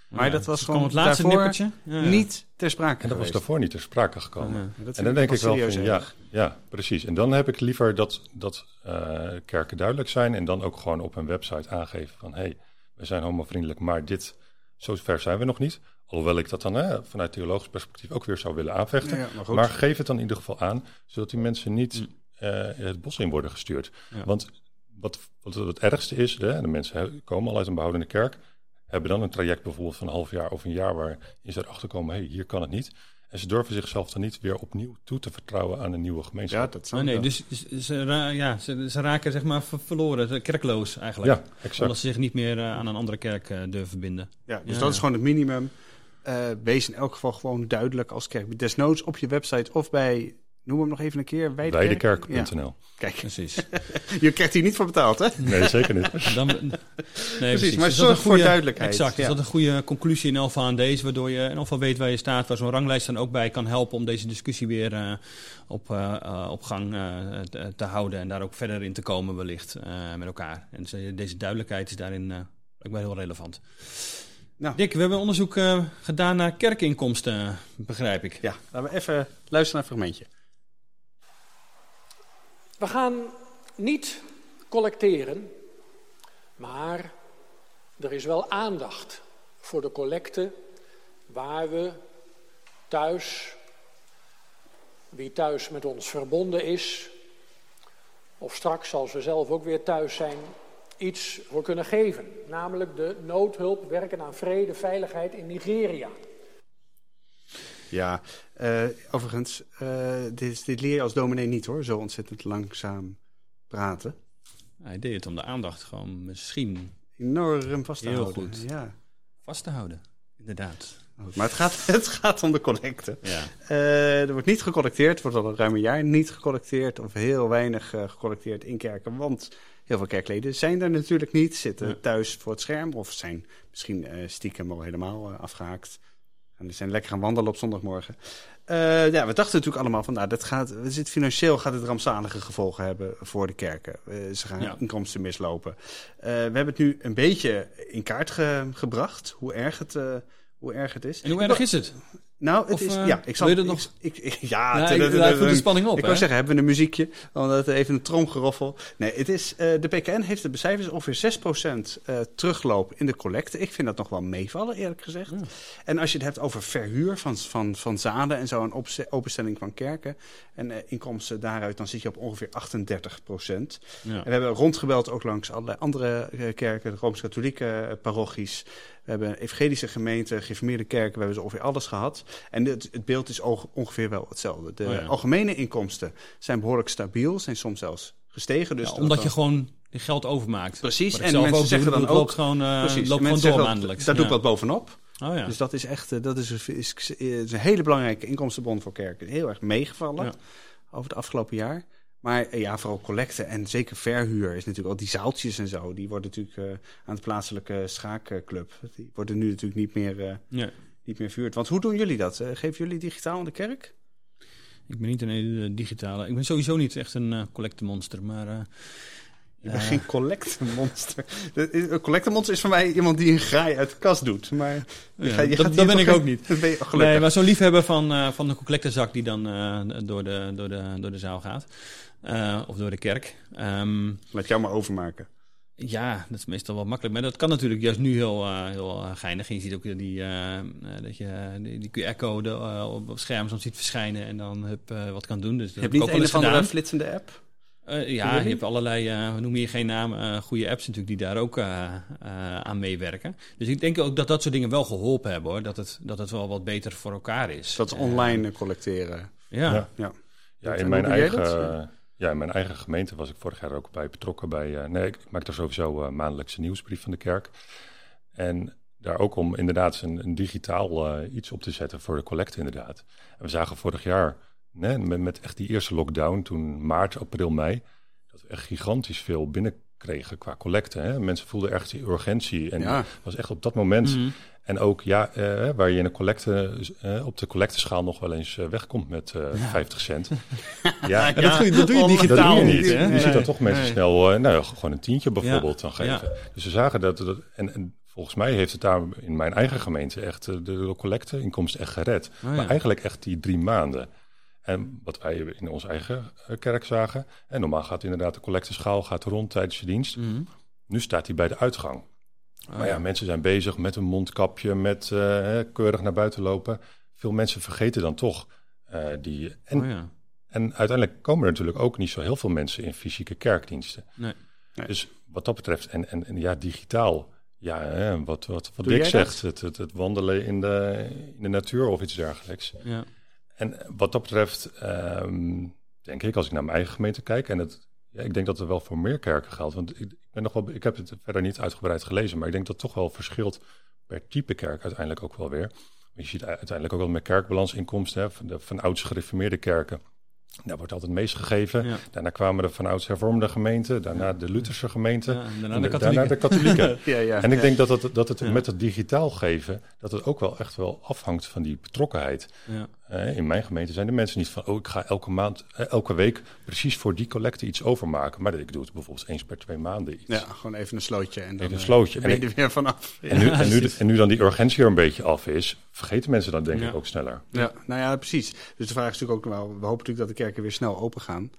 [SPEAKER 3] Maar dat was gewoon het laatste nippertje ja, niet ter sprake
[SPEAKER 4] En dat
[SPEAKER 3] was
[SPEAKER 4] daarvoor niet ter sprake gekomen. en dan denk ik wel van, ja, ja, precies. En dan heb ik liever dat, dat uh, kerken duidelijk zijn en dan ook gewoon op een website aangeven van, hé, hey, we zijn homovriendelijk, maar dit, zo ver zijn we nog niet. Alhoewel ik dat dan hè, vanuit theologisch perspectief ook weer zou willen aanvechten. maar, maar, geef het dan in ieder geval aan, zodat die mensen niet... Mm het bos in worden gestuurd. Want wat, wat het ergste is, hè, de mensen komen al uit een behoudende kerk, hebben dan een traject bijvoorbeeld van een half jaar of een jaar waarin ze erachter komen, hé, hey, hier kan het niet. En ze durven zichzelf dan niet weer opnieuw toe te vertrouwen aan een nieuwe gemeenschap.
[SPEAKER 5] Ja, dat zou nee, dus ze, ja, ze, ze, raken zeg maar verloren, kerkloos eigenlijk. Ja, exact. Omdat ze zich niet meer uh, aan een andere kerk uh, durven verbinden.
[SPEAKER 3] Ja, dus ja, dat is gewoon het minimum. Uh, wees in elk geval gewoon duidelijk als kerk. Desnoods op je website of bij Noem hem nog even een keer.
[SPEAKER 4] Weidekerk.nl.
[SPEAKER 5] Kijk. Precies. (laughs)
[SPEAKER 3] je krijgt hier niet voor betaald, hè?
[SPEAKER 4] Nee, zeker niet. (laughs) Dan,
[SPEAKER 3] nee, precies, maar zorg voor duidelijkheid.
[SPEAKER 5] Exact. Is dat een goede conclusie in Alfa aan deze, waardoor je in geval weet waar je staat, waar zo'n ranglijst dan ook bij kan helpen om deze discussie weer uh, op, uh, op gang uh, te, te, houden en daar ook verder in te komen wellicht met elkaar. En deze duidelijkheid is daarin uh, heel relevant. Nou. Dick, we hebben onderzoek gedaan naar kerkinkomsten, begrijp ik.
[SPEAKER 3] Ja, laten we even luisteren naar een fragmentje.
[SPEAKER 6] We gaan niet collecteren, maar er is wel aandacht voor de collecte waar we thuis, wie thuis met ons verbonden is, of straks als we zelf ook weer thuis zijn, iets voor kunnen geven. Namelijk de noodhulp werken aan vrede, veiligheid in Nigeria.
[SPEAKER 3] Ja, eh, overigens, eh, dit, dit leer je als dominee niet hoor, zo ontzettend langzaam praten.
[SPEAKER 5] Hij deed het om de aandacht gewoon misschien
[SPEAKER 3] Enorm vast te
[SPEAKER 5] Heel
[SPEAKER 3] houden.
[SPEAKER 5] goed.
[SPEAKER 3] Ja.
[SPEAKER 5] vast te houden. Inderdaad.
[SPEAKER 3] Goed, Maar het gaat, (laughs) het gaat om de collecte.
[SPEAKER 5] Ja.
[SPEAKER 3] Eh, er wordt niet gecollecteerd, wordt al ruim een jaar niet gecollecteerd of heel weinig eh, gecollecteerd in kerken. Want heel veel kerkleden zijn er natuurlijk niet, zitten
[SPEAKER 5] Ja.
[SPEAKER 3] thuis voor het scherm of zijn misschien stiekem al helemaal eh, afgehaakt. En die zijn lekker gaan wandelen op zondagmorgen. Eh, ja, we dachten natuurlijk allemaal van, nou, dat gaat, zitten financieel gaat het rampzalige gevolgen hebben voor de kerken. Eh, ze gaan
[SPEAKER 5] Ja.
[SPEAKER 3] inkomsten mislopen. Eh, we hebben het nu een beetje in kaart ge- gebracht, hoe erg het, hoe erg het is.
[SPEAKER 5] En hoe erg is het?
[SPEAKER 3] Nou, het
[SPEAKER 5] Of,
[SPEAKER 3] is.
[SPEAKER 5] eh,
[SPEAKER 3] ja, ik zal.
[SPEAKER 5] je dat
[SPEAKER 3] ik- Ik, ik- ja,
[SPEAKER 5] Ja, ik- daar de spanning op,
[SPEAKER 3] Ik wou
[SPEAKER 5] hè?
[SPEAKER 3] zeggen, hebben we een muziekje? Want even een tromgeroffel. Nee, het is. eh, de PKN heeft de becijfers ongeveer 6% eh terugloop in de collecte. Ik vind dat nog wel meevallen, eerlijk gezegd. En als je het hebt over verhuur van, van, van zaden en zo, een openstelling van kerken en eh, inkomsten daaruit, dan zit je op ongeveer 38%.
[SPEAKER 5] Ja.
[SPEAKER 3] En we hebben rondgebeld ook langs allerlei andere kerken, de Rooms-Katholieke parochies. We hebben evangelische gemeente, gereformeerde kerken, we hebben ze ongeveer alles gehad. En het, het beeld is ongeveer wel hetzelfde. De
[SPEAKER 5] Oh ja.
[SPEAKER 3] algemene inkomsten zijn behoorlijk stabiel, zijn soms zelfs gestegen. Dus
[SPEAKER 5] Ja, omdat je gewoon geld overmaakt.
[SPEAKER 3] Precies, en mensen
[SPEAKER 5] ook
[SPEAKER 3] zeggen
[SPEAKER 5] doe,
[SPEAKER 3] dan
[SPEAKER 5] het loopt
[SPEAKER 3] ook-
[SPEAKER 5] gewoon,
[SPEAKER 3] Precies,
[SPEAKER 5] loopt
[SPEAKER 3] de
[SPEAKER 5] gewoon door maandelijks.
[SPEAKER 3] Daar doe ik wat bovenop.
[SPEAKER 5] Oh ja.
[SPEAKER 3] Dus dat is echt eh, dat is, is, een hele belangrijke inkomstenbron voor kerken. Heel erg meegevallen over het afgelopen jaar. Maar eh, ja, vooral collecten en zeker verhuur is natuurlijk al die zaaltjes en zo. Die worden natuurlijk aan de plaatselijke schaakclub. Die worden nu natuurlijk niet meer,
[SPEAKER 5] Ja.
[SPEAKER 3] Niet meer verhuurd. Want hoe doen jullie dat? Eh, geven jullie digitaal aan de kerk?
[SPEAKER 5] Ik ben niet een hele digitale. Ik ben sowieso niet echt een eh collectemonster, maar eh, eh,
[SPEAKER 3] geen collectemonster. (laughs) Een collectemonster is voor mij iemand die een graai uit de kast doet. Maar je
[SPEAKER 5] Ja,
[SPEAKER 3] je
[SPEAKER 5] dat-
[SPEAKER 3] gaat
[SPEAKER 5] dat
[SPEAKER 3] hier
[SPEAKER 5] ben ik ook niet. (laughs)
[SPEAKER 3] Dat ben je gelukkig.
[SPEAKER 5] Nee, maar zo'n liefhebber van, eh, van de collectezak die dan eh, door, de, door, de, door de zaal gaat. Eh, of door de kerk. Ehm,
[SPEAKER 3] Laat jou maar overmaken.
[SPEAKER 5] Ja, dat is meestal wel makkelijk. Maar dat kan natuurlijk juist nu heel, eh, heel eh, geinig. En je ziet ook die, eh, eh, dat je die, die QR-code op het scherm soms ziet verschijnen. En dan hup, eh, wat kan doen. Dus dat
[SPEAKER 3] Je hebt niet
[SPEAKER 5] ook
[SPEAKER 3] een of andere
[SPEAKER 5] gedaan.
[SPEAKER 3] flitsende app?
[SPEAKER 5] Eh, ja, je hebt allerlei, eh, we noemen hier geen naam, eh goede apps natuurlijk die daar ook aan meewerken. Dus ik denk ook dat dat soort dingen wel geholpen hebben hoor. Dat het, dat het wel wat beter voor elkaar is.
[SPEAKER 3] Dat online collecteren.
[SPEAKER 5] ja.
[SPEAKER 4] Ja.
[SPEAKER 3] Ja.
[SPEAKER 4] Ja,
[SPEAKER 3] En
[SPEAKER 4] in mijn, eigen,
[SPEAKER 3] dat?
[SPEAKER 4] Ja, in mijn eigen gemeente was ik vorig jaar ook bij betrokken. Bij, eh, nee, ik maak er sowieso eh maandelijkse nieuwsbrief van de kerk. En daar ook om inderdaad een, een digitaal eh, iets op te zetten voor de collecte inderdaad. En we zagen vorig jaar, nee, met, met echt die eerste lockdown, toen maart, april, mei, dat we echt gigantisch veel binnenkregen qua collecte. Hè? Mensen voelden echt die urgentie. En
[SPEAKER 3] Ja.
[SPEAKER 4] was echt op dat moment
[SPEAKER 5] Mhm.
[SPEAKER 4] en ook ja, eh, waar je in een collecte, eh, op de collecteschaal nog wel eens eh, wegkomt met eh 50 cent. (laughs) ja,
[SPEAKER 5] Ja, dat, doe je, dat doe je
[SPEAKER 3] om-
[SPEAKER 4] dat
[SPEAKER 5] digitaal
[SPEAKER 4] doe je
[SPEAKER 5] niet. Hè?
[SPEAKER 4] Je ziet dan toch mensen
[SPEAKER 5] Nee.
[SPEAKER 4] snel, eh, nou, gewoon een tientje bijvoorbeeld
[SPEAKER 5] Ja.
[SPEAKER 4] dan geven. Dus we zagen dat, dat en, en volgens mij heeft het daar in mijn eigen gemeente echt de, de collecteinkomsten echt gered.
[SPEAKER 5] Oh, ja.
[SPEAKER 4] Maar eigenlijk echt die drie maanden. En wat wij in onze eigen eh, kerk zagen, en normaal gaat inderdaad de collecteschaal gaat rond tijdens de dienst.
[SPEAKER 5] Mhm.
[SPEAKER 4] Nu staat hij bij de uitgang.
[SPEAKER 5] Oh,
[SPEAKER 4] Maar ja, mensen zijn bezig met een mondkapje, met eh, hè, keurig naar buiten lopen. Veel mensen vergeten dan toch eh, die. En,
[SPEAKER 5] Oh, ja.
[SPEAKER 4] en uiteindelijk komen er natuurlijk ook niet zo heel veel mensen in fysieke kerkdiensten.
[SPEAKER 5] Nee.
[SPEAKER 3] Nee.
[SPEAKER 4] Dus wat dat betreft, en, en, en ja, digitaal. Ja, hè, wat, wat, wat Dick zegt, het, het, het wandelen in de, in de natuur of iets dergelijks.
[SPEAKER 5] Ja.
[SPEAKER 4] En wat dat betreft, ehm, denk ik, als ik naar mijn eigen gemeente kijk, en het, ja, ik denk dat het wel voor meer kerken geldt. Want ik, ben nog wel, ik heb het verder niet uitgebreid gelezen, maar ik denk dat het toch wel verschilt per type kerk uiteindelijk ook wel weer. Je ziet uiteindelijk ook wel met kerkbalansinkomsten hè, van de van ouds gereformeerde kerken. Daar wordt altijd het meest gegeven.
[SPEAKER 5] Ja.
[SPEAKER 4] Daarna kwamen de van ouds hervormde gemeenten, daarna de Lutherse gemeenten.
[SPEAKER 5] Ja, daarna de
[SPEAKER 4] de- daarna de
[SPEAKER 5] katholieken. (laughs)
[SPEAKER 3] Ja, ja.
[SPEAKER 4] En ik denk dat het, dat het met het digitaal geven, dat het ook wel echt wel afhangt van die betrokkenheid. Eh, in mijn gemeente zijn de mensen niet van, oh, ik ga elke maand, eh, elke week precies voor die collecte iets overmaken. Maar ik doe het bijvoorbeeld eens per twee maanden iets.
[SPEAKER 3] Ja, gewoon even een slootje. En dan,
[SPEAKER 4] Even een
[SPEAKER 3] eh,
[SPEAKER 4] slootje.
[SPEAKER 3] ben je
[SPEAKER 4] En
[SPEAKER 3] er weer vanaf. (laughs)
[SPEAKER 4] En, nu,
[SPEAKER 5] Ja,
[SPEAKER 4] en, nu, en nu dan die urgentie er een beetje af is, vergeten mensen dat denk
[SPEAKER 5] Ja.
[SPEAKER 4] ik ook sneller.
[SPEAKER 3] Ja, nou ja, precies. Dus de vraag is natuurlijk ook wel, we hopen natuurlijk dat de kerken weer snel open gaan.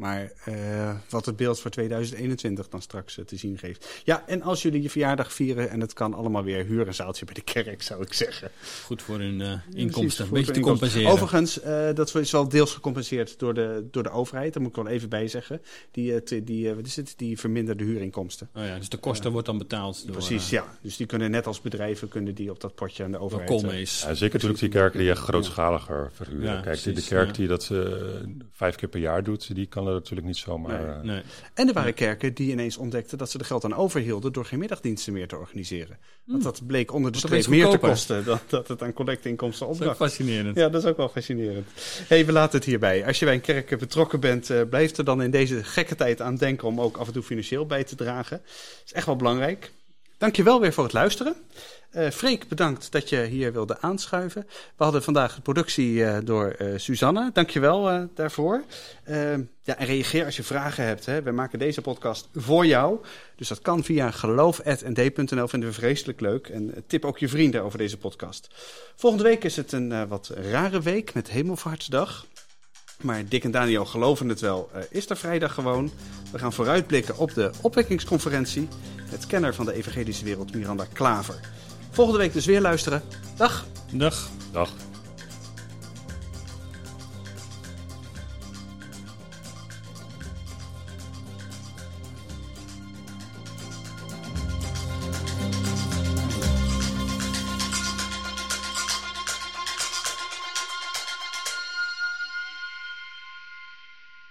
[SPEAKER 3] Maar eh, wat het beeld voor 2021 dan straks eh, te zien geeft. Ja, en als jullie je verjaardag vieren en het kan allemaal weer, huur een zaaltje bij de kerk, zou ik zeggen.
[SPEAKER 5] Goed voor hun eh, inkomsten. Een beetje te
[SPEAKER 3] inkomsten.
[SPEAKER 5] compenseren.
[SPEAKER 3] Overigens, eh, dat is wel deels gecompenseerd door de, door de overheid. Daar moet ik wel even bij zeggen. Die, die, eh, wat is het? die verminderde huurinkomsten.
[SPEAKER 5] Oh ja, dus de kosten wordt dan betaald door,
[SPEAKER 3] Precies, ja. Dus die kunnen net als bedrijven kunnen die op dat potje aan de overheid.
[SPEAKER 5] Koolmees.
[SPEAKER 4] Ja, zeker natuurlijk die kerken die echt grootschaliger verhuren.
[SPEAKER 5] Ja,
[SPEAKER 4] Kijk, de-
[SPEAKER 5] precies,
[SPEAKER 4] de kerk
[SPEAKER 5] ja.
[SPEAKER 4] die dat vijf keer per jaar doet, die kan er natuurlijk niet zomaar...
[SPEAKER 3] Nee.
[SPEAKER 4] eh,
[SPEAKER 5] Nee.
[SPEAKER 3] En er waren kerken die ineens ontdekten dat ze er geld aan overhielden door geen middagdiensten meer te organiseren. Want dat bleek onder de streep meer te kosten (laughs) dan dat het aan collecteinkomsten
[SPEAKER 5] Dat is fascinerend.
[SPEAKER 3] Ja, dat is ook wel fascinerend. hey, we laten het hierbij. Als je bij een kerk betrokken bent, eh, blijf er dan in deze gekke tijd aan denken om ook af en toe financieel bij te dragen. Dat is echt wel belangrijk. Dankjewel weer voor het luisteren. Eh Freek, bedankt dat je hier wilde aanschuiven. We hadden vandaag de productie eh, door eh Suzanne. Dankjewel eh daarvoor. Ja, en reageer als je vragen hebt. Hè. We maken deze podcast voor jou. Dus dat kan via geloof.nd.nl. Vinden we vreselijk leuk. En tip ook je vrienden over deze podcast. Volgende week is het een wat rare week met Hemelvaartsdag. Maar Dick en Daniel geloven het wel. eh, is er vrijdag gewoon. We gaan vooruitblikken op de opwekkingsconferentie. Met kenner van de evangelische wereld Miranda Klaver. Volgende week dus weer luisteren. Dag!
[SPEAKER 5] Dag.
[SPEAKER 4] Dag.